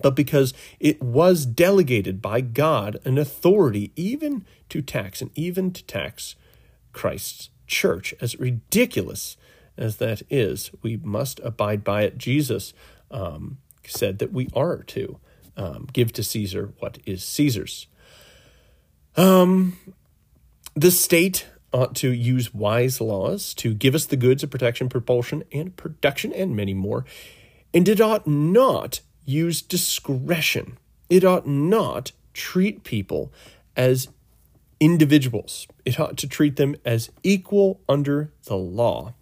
but because it was delegated by God an authority even to tax and even to tax Christ's church. As ridiculous as that is, we must abide by it. Jesus um, said that we are to um, give to Caesar what is Caesar's. Um, the state ought to use wise laws to give us the goods of protection, propulsion, and production, and many more. And it ought not use discretion it ought not treat people as individuals. It ought to treat them as equal under the law.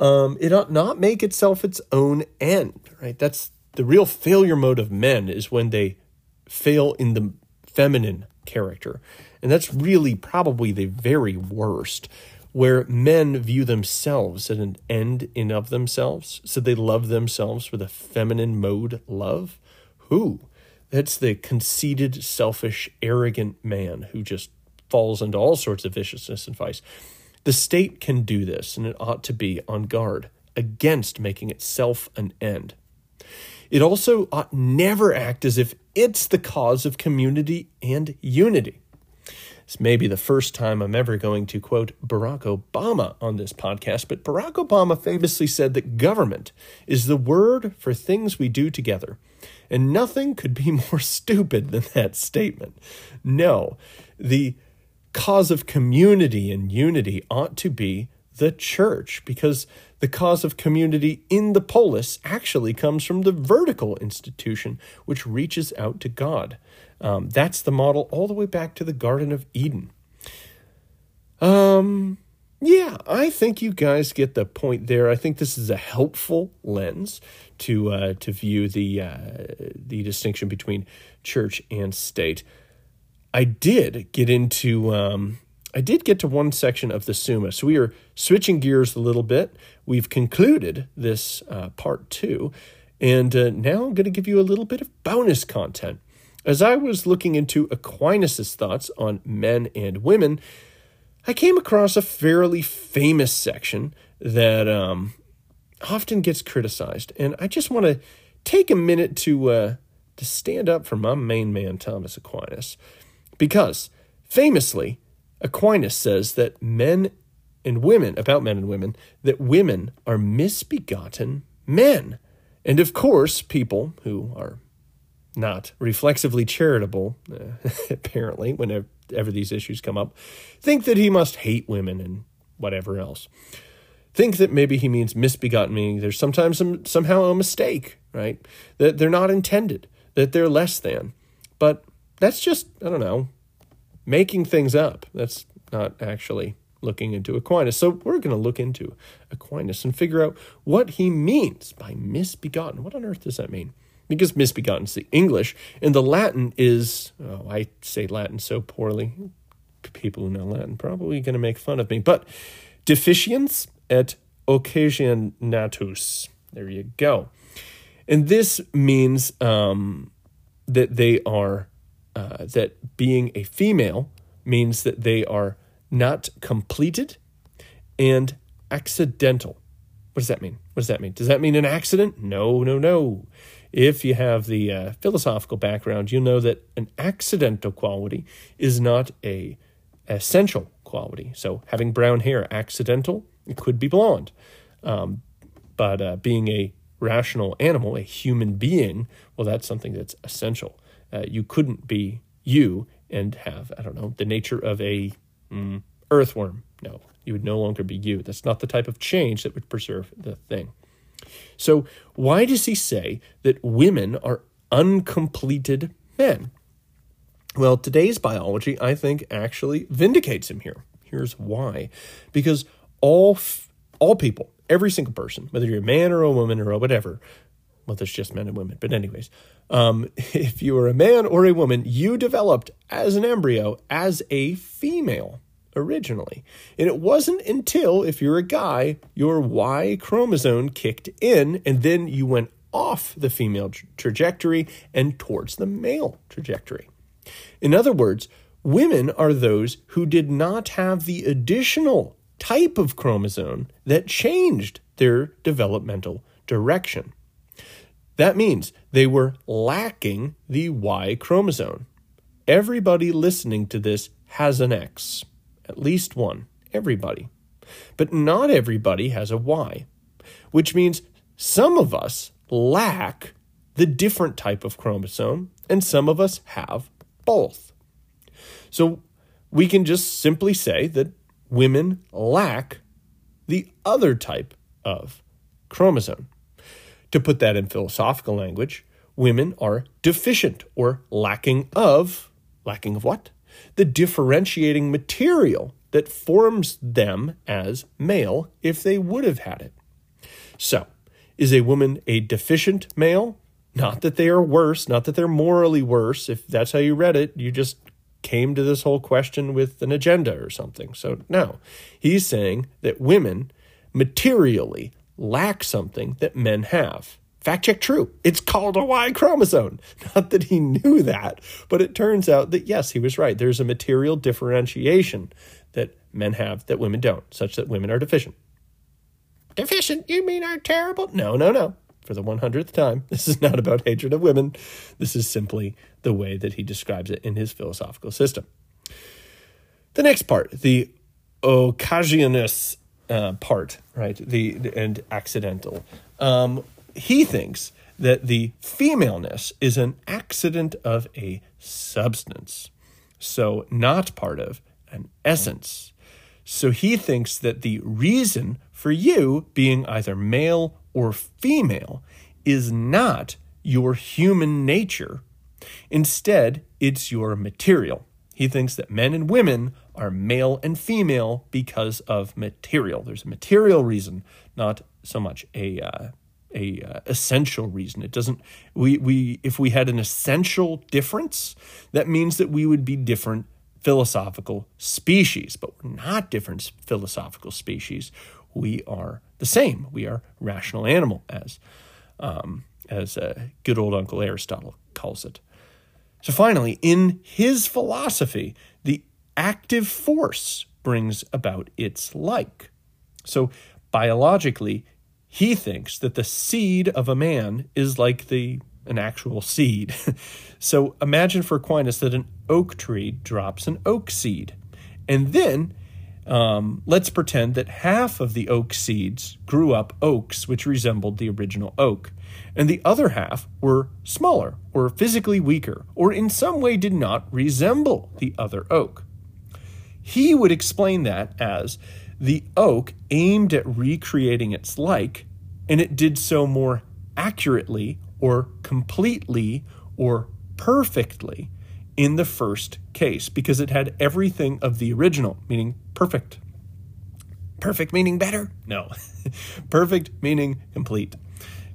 Um, it ought not make itself its own end, right? That's the real failure mode of men is when they fail in the feminine character. And that's really probably the very worst, where men view themselves as an end in of themselves. So they love themselves with a feminine mode love. Who? That's the conceited, selfish, arrogant man who just falls into all sorts of viciousness and vice. The state can do this, and it ought to be on guard against making itself an end. It also ought never act as if it's the cause of community and unity. This maybe the first time I'm ever going to quote Barack Obama on this podcast, but Barack Obama famously said that government is the word for things we do together. And nothing could be more stupid than that statement. No, the cause of community and unity ought to be the church because the cause of community in the polis actually comes from the vertical institution which reaches out to God. Um, that's the model all the way back to the Garden of Eden. Um, yeah, I think you guys get the point there. I think this is a helpful lens to uh, to view the uh, the distinction between church and state. I did get into um, I did get to one section of the Summa. So we are switching gears a little bit. We've concluded this uh, part two, and uh, now I'm going to give you a little bit of bonus content. As I was looking into Aquinas' thoughts on men and women, I came across a fairly famous section that um, often gets criticized, and I just want to take a minute to uh, to stand up for my main man Thomas Aquinas. Because, famously, Aquinas says that men and women, about men and women, that women are misbegotten men. And of course, people who are not reflexively charitable, uh, apparently, whenever these issues come up, think that he must hate women and whatever else. Think that maybe he means misbegotten, meaning there's sometimes some, somehow a mistake, right? That they're not intended, that they're less than. But that's just, I don't know, making things up. That's not actually looking into Aquinas. So we're going to look into Aquinas and figure out what he means by misbegotten. What on earth does that mean? Because misbegotten is the English, and the Latin is, oh, I say Latin so poorly. People who know Latin probably going to make fun of me. But deficiens et occasionatus. There you go. And this means um, that they are uh, that being a female means that they are not completed and accidental. What does that mean? What does that mean? Does that mean an accident? No, no, no. If you have the uh, philosophical background, you know that an accidental quality is not a essential quality. So having brown hair, accidental, it could be blonde. Um, but uh, being a rational animal, a human being, well, that's something that's essential. Uh, you couldn't be you and have, I don't know, the nature of a mm, earthworm. No, you would no longer be you. That's not the type of change that would preserve the thing. So, why does he say that women are uncompleted men? Well, today's biology, I think, actually vindicates him here. Here's why. Because all, all people, every single person, whether you're a man or a woman or whatever, well, there's just men and women, but anyways, um, if you are a man or a woman, you developed as an embryo as a female originally. And it wasn't until, if you're a guy, your Y chromosome kicked in and then you went off the female tra- trajectory and towards the male trajectory. In other words, women are those who did not have the additional type of chromosome that changed their developmental direction. That means they were lacking the Y chromosome. Everybody listening to this has an X, at least one. Everybody. But not everybody has a Y, which means some of us lack the different type of chromosome, and some of us have both. So we can just simply say that women lack the other type of chromosome. To put that in philosophical language, women are deficient or lacking of, lacking of what? The differentiating material that forms them as male if they would have had it. So, is a woman a deficient male? Not that they are worse, not that they're morally worse. If that's how you read it, you just came to this whole question with an agenda or something. So, no. He's saying that women materially lack something that men have. Fact check true. It's called a Y chromosome. Not that he knew that, but it turns out that yes, he was right. There's a material differentiation that men have that women don't, such that women are deficient. Deficient? You mean are terrible? No, no, no. For the 100th time, this is not about hatred of women. This is simply the way that he describes it in his philosophical system. The next part, the occasionous uh, part, right? The, the and accidental. Um, he thinks that the femaleness is an accident of a substance, so not part of an essence. So he thinks that the reason for you being either male or female is not your human nature. Instead, it's your material. He thinks that men and women are male and female because of material. There's a material reason, not so much a uh, a uh, essential reason. It doesn't we we if we had an essential difference, that means that we would be different philosophical species, but we're not different philosophical species. We are the same. We are rational animal, as um, as uh, good old Uncle Aristotle calls it. So finally, in his philosophy, the active force brings about its like. So biologically, he thinks that the seed of a man is like the an actual seed. so imagine for Aquinas that an oak tree drops an oak seed. And then um, let's pretend that half of the oak seeds grew up oaks which resembled the original oak, and the other half were smaller or physically weaker or in some way did not resemble the other oak. He would explain that as the oak aimed at recreating its like, and it did so more accurately or completely or perfectly in the first case because it had everything of the original, meaning perfect. Perfect meaning better? No. perfect meaning complete.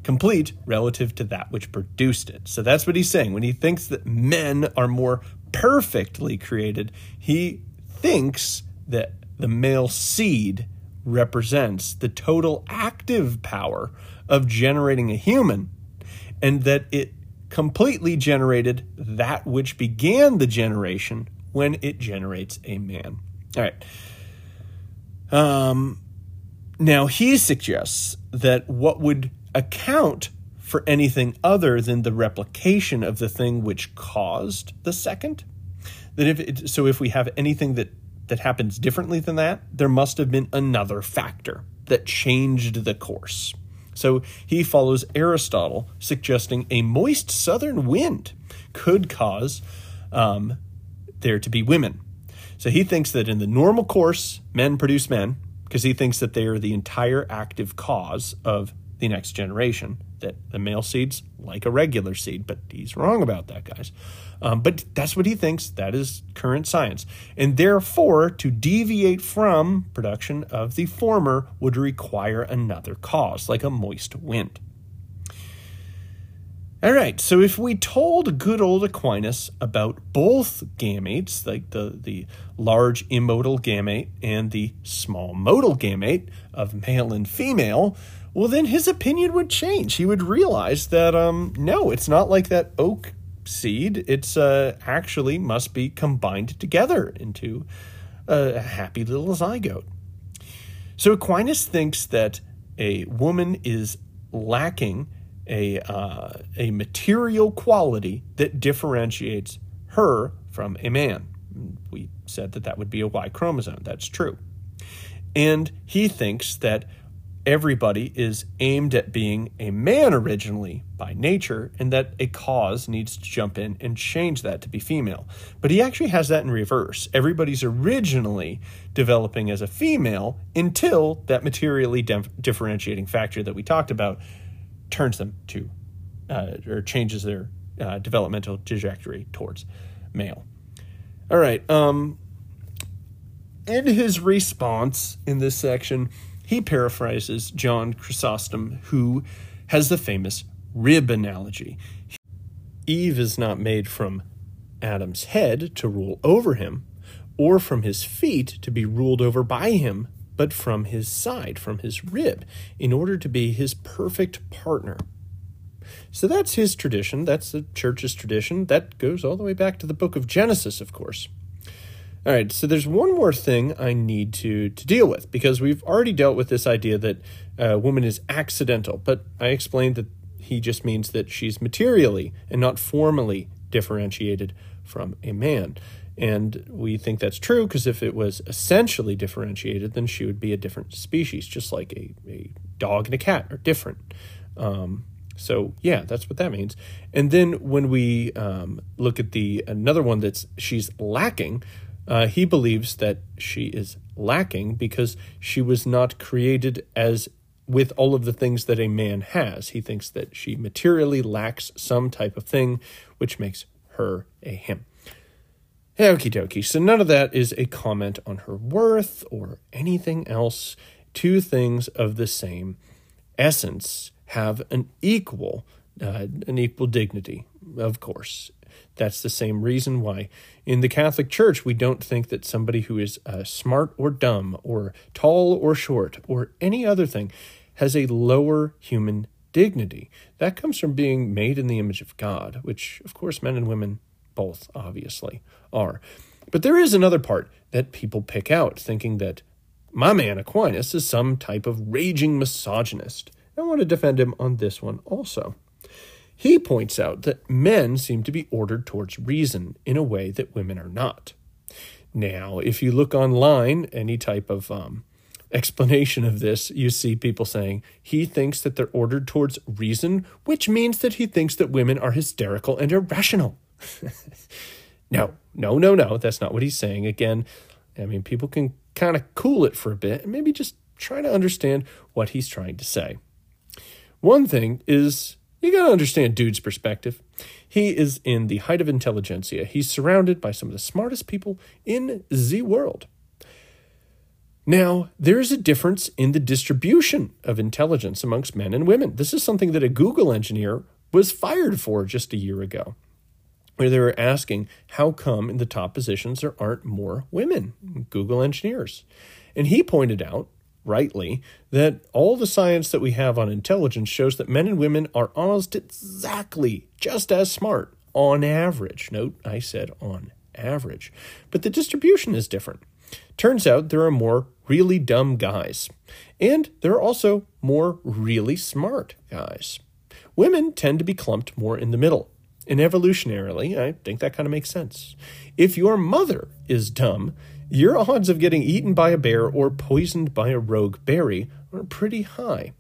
Complete relative to that which produced it. So that's what he's saying. When he thinks that men are more perfectly created, he thinks that the male seed represents the total active power of generating a human and that it completely generated that which began the generation when it generates a man. All right. Um, now, he suggests that what would account for anything other than the replication of the thing which caused the second, that if it, so, if we have anything that that happens differently than that, there must have been another factor that changed the course. So he follows Aristotle, suggesting a moist southern wind could cause um, there to be women. So he thinks that in the normal course, men produce men because he thinks that they are the entire active cause of the next generation. That the male seeds like a regular seed, but he's wrong about that, guys. Um, but that's what he thinks. That is current science. And therefore, to deviate from production of the former would require another cause, like a moist wind. All right, so if we told good old Aquinas about both gametes, like the, the large immotile gamete and the small motile gamete of male and female, well, then his opinion would change. He would realize that, um, no, it's not like that oak seed. It's uh, actually must be combined together into a happy little zygote. So Aquinas thinks that a woman is lacking a uh, a material quality that differentiates her from a man. We said that that would be a Y chromosome. That's true. And he thinks that everybody is aimed at being a man originally by nature, and that a cause needs to jump in and change that to be female. But he actually has that in reverse. Everybody's originally developing as a female until that materially differentiating factor that we talked about turns them to uh, or changes their uh, developmental trajectory towards male. All right. Um, in his response in this section, he paraphrases John Chrysostom, who has the famous rib analogy. Eve is not made from Adam's head to rule over him, or from his feet to be ruled over by him, but from his side, from his rib, in order to be his perfect partner. So that's his tradition. That's the church's tradition. That goes all the way back to the book of Genesis, of course. All right, so there's one more thing I need to, to deal with because we've already dealt with this idea that a woman is accidental, but I explained that he just means that she's materially and not formally differentiated from a man. And we think that's true because if it was essentially differentiated, then she would be a different species, just like a, a dog and a cat are different. Um, so yeah, that's what that means. And then when we um, look at the another one that's she's lacking, uh, he believes that she is lacking because she was not created as with all of the things that a man has. He thinks that she materially lacks some type of thing, which makes her a him. Hey, Okie dokie. So none of that is a comment on her worth or anything else. Two things of the same essence have an equal uh, an equal dignity, of course. That's the same reason why in the Catholic Church we don't think that somebody who is uh, smart or dumb or tall or short or any other thing has a lower human dignity. That comes from being made in the image of God, which, of course, men and women both obviously are. But there is another part that people pick out, thinking that my man Aquinas is some type of raging misogynist. I want to defend him on this one also. He points out that men seem to be ordered towards reason in a way that women are not. Now, if you look online, any type of um, explanation of this, you see people saying he thinks that they're ordered towards reason, which means that he thinks that women are hysterical and irrational. no, no, no, no. That's not what he's saying. Again, I mean, people can kind of cool it for a bit and maybe just try to understand what he's trying to say. One thing is you got to understand dude's perspective. He is in the height of intelligentsia. He's surrounded by some of the smartest people in the world. Now, there is a difference in the distribution of intelligence amongst men and women. This is something that a Google engineer was fired for just a year ago, where they were asking how come in the top positions there aren't more women, Google engineers. And he pointed out rightly that all the science that we have on intelligence shows that men and women are almost exactly just as smart on average. Note, I said on average. But the distribution is different. Turns out there are more really dumb guys, and there are also more really smart guys. Women tend to be clumped more in the middle. And evolutionarily, I think that kind of makes sense. If your mother is dumb, your odds of getting eaten by a bear or poisoned by a rogue berry are pretty high.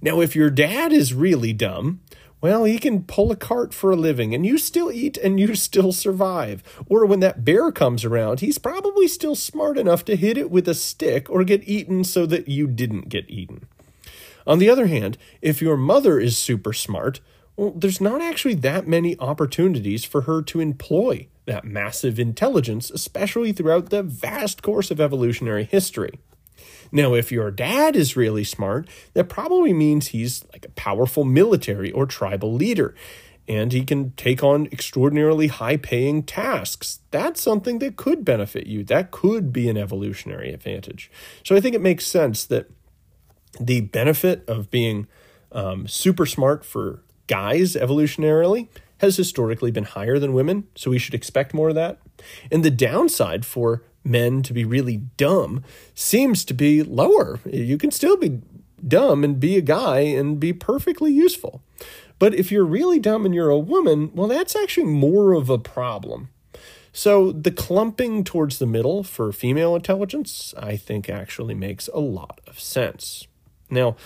Now, if your dad is really dumb, well, he can pull a cart for a living and you still eat and you still survive. Or when that bear comes around, he's probably still smart enough to hit it with a stick or get eaten so that you didn't get eaten. On the other hand, if your mother is super smart, well, there's not actually that many opportunities for her to employ that massive intelligence, especially throughout the vast course of evolutionary history. Now, if your dad is really smart, that probably means he's like a powerful military or tribal leader, and he can take on extraordinarily high paying tasks. That's something that could benefit you. That could be an evolutionary advantage. So I think it makes sense that the benefit of being um, super smart for guys evolutionarily has historically been higher than women, so we should expect more of that. And the downside for men to be really dumb seems to be lower. You can still be dumb and be a guy and be perfectly useful. But if you're really dumb and you're a woman, well, that's actually more of a problem. So the clumping towards the middle for female intelligence, I think, actually makes a lot of sense. Now,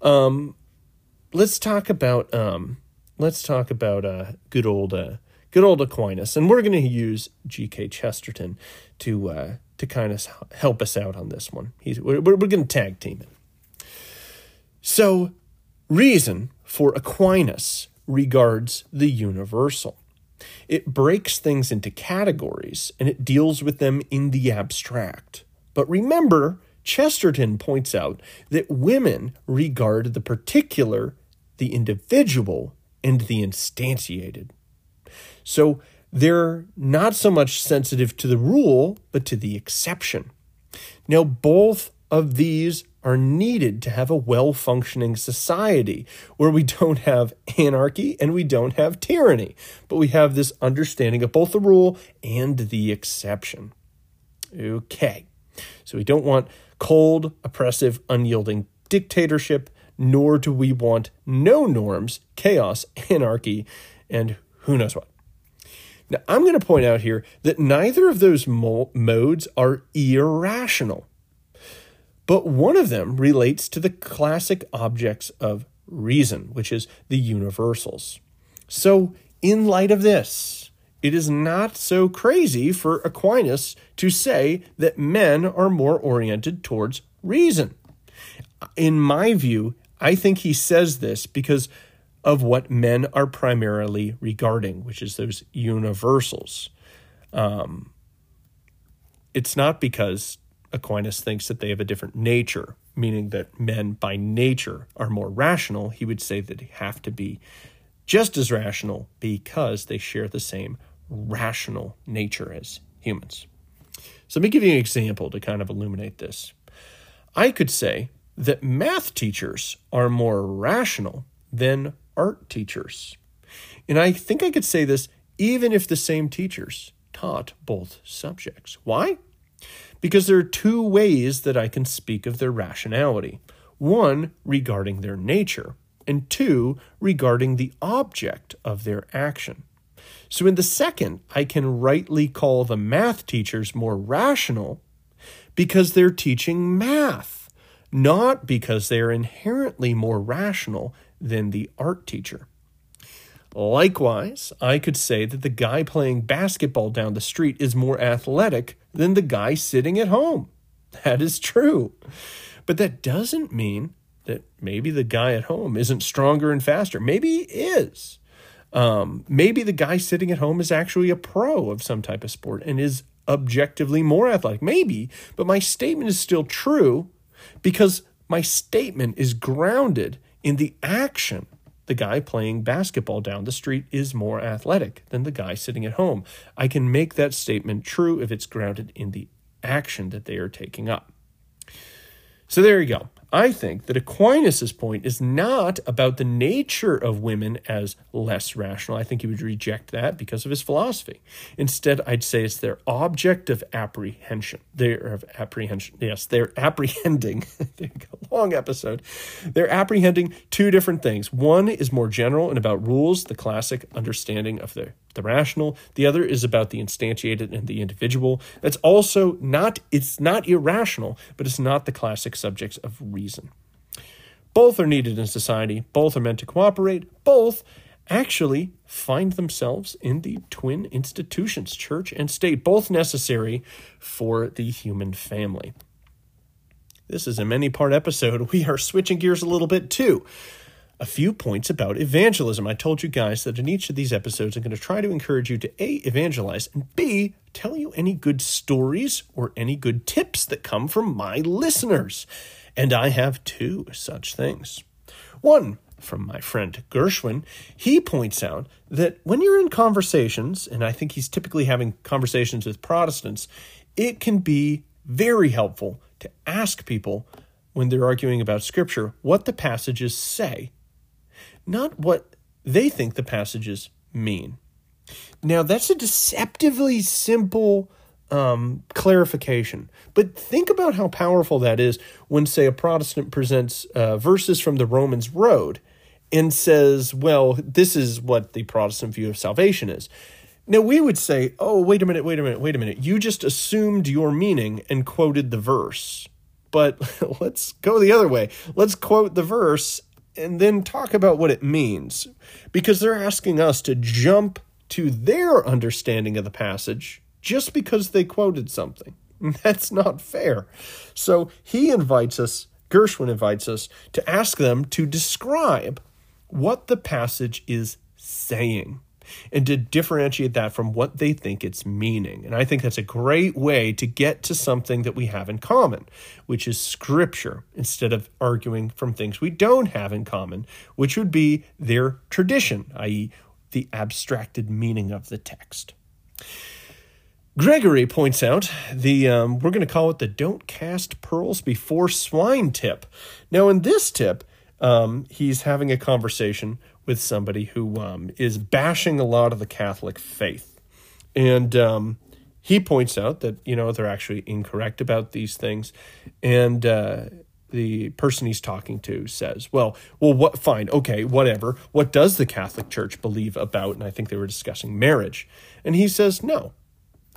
um, let's talk about um, let's talk about uh, good old uh, good old Aquinas, and we're going to use G.K. Chesterton to uh, to kind of help us out on this one. He's we're, we're going to tag team it. So, reason for Aquinas regards the universal. It breaks things into categories and it deals with them in the abstract. But remember, Chesterton points out that women regard the particular, the individual, and the instantiated. So they're not so much sensitive to the rule, but to the exception. Now, both of these are needed to have a well functioning society where we don't have anarchy and we don't have tyranny, but we have this understanding of both the rule and the exception. Okay, so we don't want cold, oppressive, unyielding dictatorship, nor do we want no norms, chaos, anarchy, and who knows what. Now, I'm going to point out here that neither of those mo- modes are irrational but one of them relates to the classic objects of reason, which is the universals. So, in light of this, it is not so crazy for Aquinas to say that men are more oriented towards reason. In my view, I think he says this because of what men are primarily regarding, which is those universals. Um, it's not because Aquinas thinks that they have a different nature, meaning that men by nature are more rational. He would say that they have to be just as rational because they share the same rational nature as humans. So let me give you an example to kind of illuminate this. I could say that math teachers are more rational than art teachers. And I think I could say this even if the same teachers taught both subjects. Why? because there are two ways that I can speak of their rationality one regarding their nature, and two regarding the object of their action. So, in the second, I can rightly call the math teachers more rational because they're teaching math, not because they are inherently more rational than the art teacher. Likewise, I could say that the guy playing basketball down the street is more athletic than the guy sitting at home. That is true. But that doesn't mean that maybe the guy at home isn't stronger and faster. Maybe he is. Um, maybe the guy sitting at home is actually a pro of some type of sport and is objectively more athletic. Maybe, but my statement is still true because my statement is grounded in the action the guy playing basketball down the street is more athletic than the guy sitting at home. I can make that statement true if it's grounded in the action that they are taking up. So there you go. I think that Aquinas' point is not about the nature of women as less rational. I think he would reject that because of his philosophy. Instead, I'd say it's their object of apprehension. They're of apprehension. Yes, they're apprehending. long episode. They're apprehending two different things. One is more general and about rules, the classic understanding of the the rational. The other is about the instantiated and the individual. That's also not, it's not irrational, but it's not the classic subjects of reason. Both are needed in society, both are meant to cooperate, both actually find themselves in the twin institutions, church and state, both necessary for the human family. This is a many part episode. We are switching gears a little bit too a few points about evangelism. I told you guys that in each of these episodes, I'm going to try to encourage you to A, evangelize, and B, tell you any good stories or any good tips that come from my listeners. And I have two such things. One, from my friend Gershwin, he points out that when you're in conversations, and I think he's typically having conversations with Protestants, it can be very helpful to ask people when they're arguing about Scripture what the passages say not what they think the passages mean. Now, that's a deceptively simple um, clarification, but think about how powerful that is when, say, a Protestant presents uh, verses from the Romans Road and says, well, this is what the Protestant view of salvation is. Now, we would say, oh, wait a minute, wait a minute, wait a minute. You just assumed your meaning and quoted the verse. But let's go the other way. Let's quote the verse and then talk about what it means because they're asking us to jump to their understanding of the passage just because they quoted something. That's not fair. So he invites us, Gershwin invites us to ask them to describe what the passage is saying and to differentiate that from what they think it's meaning. And I think that's a great way to get to something that we have in common, which is scripture, instead of arguing from things we don't have in common, which would be their tradition, i.e., the abstracted meaning of the text. Gregory points out the um, we're going to call it the "don't cast pearls before swine" tip. Now, in this tip, um, he's having a conversation with somebody who um, is bashing a lot of the Catholic faith. And um, he points out that, you know, they're actually incorrect about these things. And uh, the person he's talking to says, well, well, what, fine, okay, whatever. What does the Catholic Church believe about? And I think they were discussing marriage. And he says, no,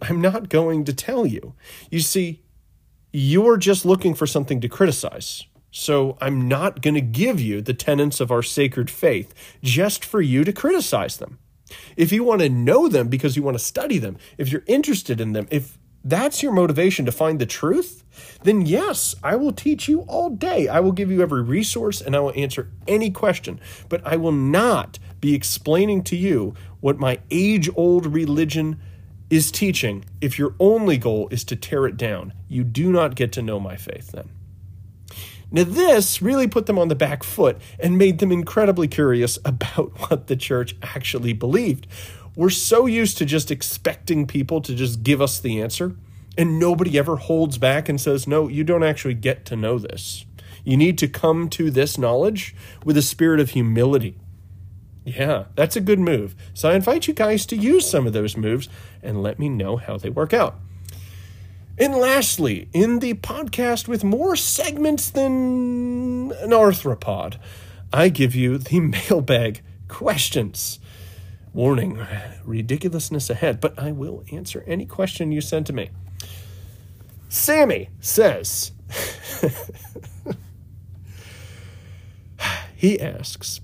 I'm not going to tell you. You see, you're just looking for something to criticize so I'm not going to give you the tenets of our sacred faith just for you to criticize them. If you want to know them because you want to study them, if you're interested in them, if that's your motivation to find the truth, then yes, I will teach you all day. I will give you every resource and I will answer any question, but I will not be explaining to you what my age old religion is teaching if your only goal is to tear it down. You do not get to know my faith then. Now, this really put them on the back foot and made them incredibly curious about what the church actually believed. We're so used to just expecting people to just give us the answer, and nobody ever holds back and says, No, you don't actually get to know this. You need to come to this knowledge with a spirit of humility. Yeah, that's a good move. So I invite you guys to use some of those moves and let me know how they work out. And lastly, in the podcast with more segments than an arthropod, I give you the mailbag questions. Warning, ridiculousness ahead, but I will answer any question you send to me. Sammy says, he asks,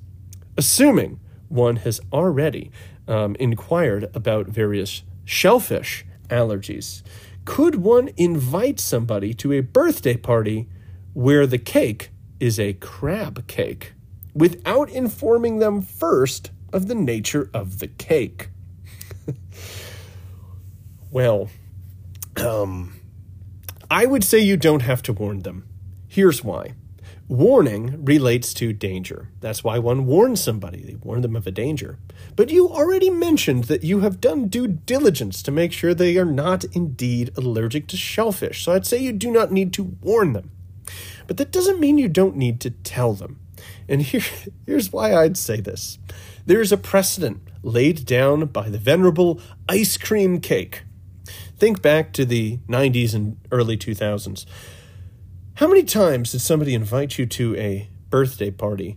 assuming one has already um, inquired about various shellfish allergies, could one invite somebody to a birthday party where the cake is a crab cake without informing them first of the nature of the cake? well, um, I would say you don't have to warn them. Here's why. Warning relates to danger. That's why one warns somebody. They warn them of a danger. But you already mentioned that you have done due diligence to make sure they are not indeed allergic to shellfish. So I'd say you do not need to warn them. But that doesn't mean you don't need to tell them. And here, here's why I'd say this there is a precedent laid down by the venerable ice cream cake. Think back to the 90s and early 2000s. How many times did somebody invite you to a birthday party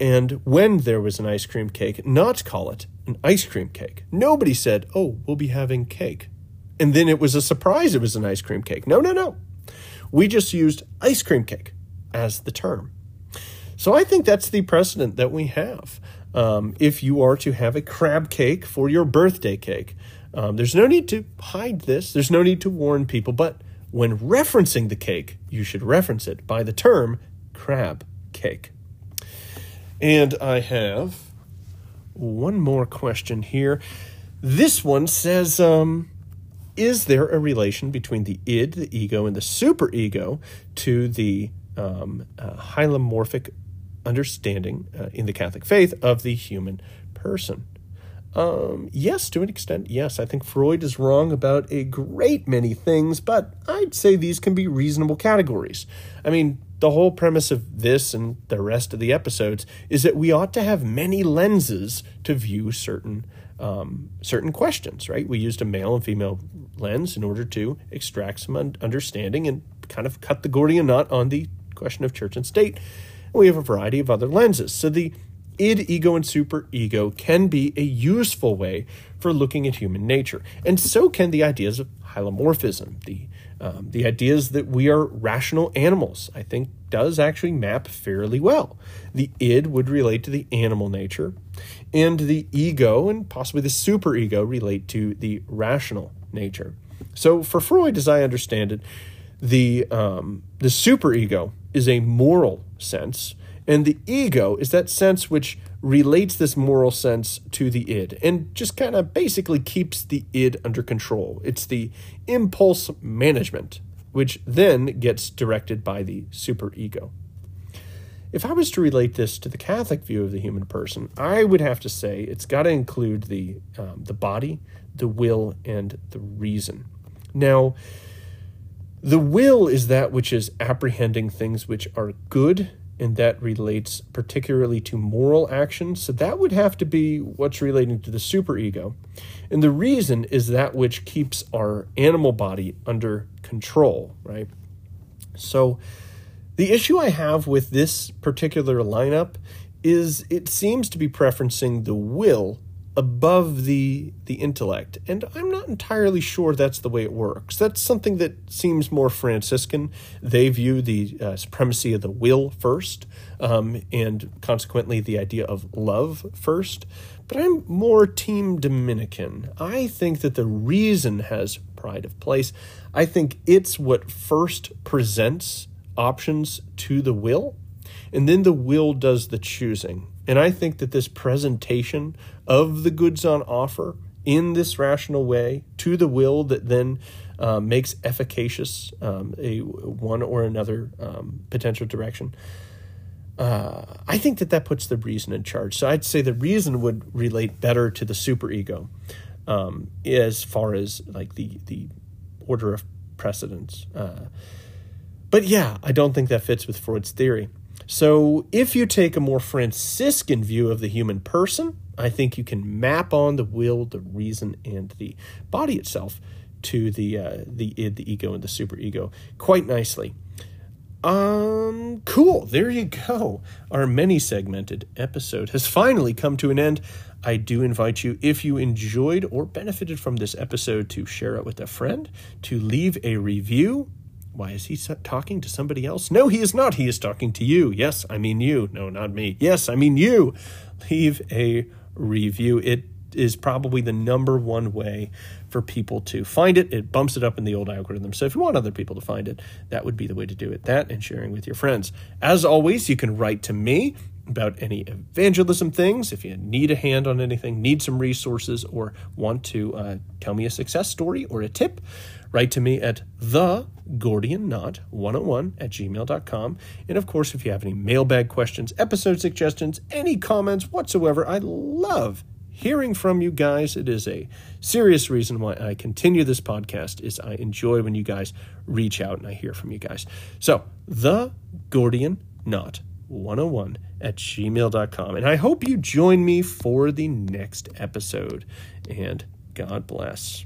and when there was an ice cream cake, not call it an ice cream cake? Nobody said, Oh, we'll be having cake. And then it was a surprise it was an ice cream cake. No, no, no. We just used ice cream cake as the term. So I think that's the precedent that we have. Um, if you are to have a crab cake for your birthday cake, um, there's no need to hide this, there's no need to warn people, but when referencing the cake, you should reference it by the term crab cake. And I have one more question here. This one says, um, is there a relation between the id, the ego, and the superego to the um, uh, hylomorphic understanding uh, in the Catholic faith of the human person? Um, yes, to an extent, yes. I think Freud is wrong about a great many things, but I'd say these can be reasonable categories. I mean, the whole premise of this and the rest of the episodes is that we ought to have many lenses to view certain um, certain questions. Right? We used a male and female lens in order to extract some understanding and kind of cut the Gordian knot on the question of church and state. And we have a variety of other lenses. So the id, ego, and superego can be a useful way for looking at human nature. And so can the ideas of hylomorphism, the um, the ideas that we are rational animals, I think, does actually map fairly well. The id would relate to the animal nature, and the ego and possibly the superego relate to the rational nature. So, for Freud, as I understand it, the um, the superego is a moral sense, And the ego is that sense which relates this moral sense to the id and just kind of basically keeps the id under control. It's the impulse management, which then gets directed by the superego. If I was to relate this to the Catholic view of the human person, I would have to say it's got to include the um, the body, the will, and the reason. Now, the will is that which is apprehending things which are good and that relates particularly to moral actions. So that would have to be what's relating to the superego. And the reason is that which keeps our animal body under control, right? So the issue I have with this particular lineup is it seems to be preferencing the will above the the intellect. And i'm not entirely sure that's the way it works. That's something that seems more franciscan. They view the uh, supremacy of the will first um, and consequently the idea of love first. But i'm more team dominican. I think that the reason has pride of place. I think it's what first presents options to the will and then the will does the choosing and I think that this presentation of the goods on offer in this rational way to the will that then uh, makes efficacious um, a one or another um, potential direction. Uh, I think that that puts the reason in charge. So I'd say the reason would relate better to the superego um, as far as like the the order of precedence. Uh, but yeah, I don't think that fits with Freud's theory. So, if you take a more Franciscan view of the human person, I think you can map on the will, the reason, and the body itself to the uh, the id, the ego, and the superego quite nicely. Um, cool. There you go. Our many segmented episode has finally come to an end. I do invite you, if you enjoyed or benefited from this episode, to share it with a friend, to leave a review, why is he talking to somebody else? No, he is not. He is talking to you. Yes, I mean you. No, not me. Yes, I mean you. Leave a review. It is probably the number one way for people to find it. It bumps it up in the old algorithm. So if you want other people to find it, that would be the way to do it. That and sharing with your friends. As always, you can write to me about any evangelism things. If you need a hand on anything, need some resources, or want to uh, tell me a success story or a tip, write to me at the Gordian Knot 101 at gmail.com. And of course, if you have any mailbag questions, episode suggestions, any comments whatsoever, I love hearing from you guys. It is a serious reason why I continue this podcast is I enjoy when you guys reach out and I hear from you guys. So the Gordian Knot 101 at gmail.com. And I hope you join me for the next episode. And God bless.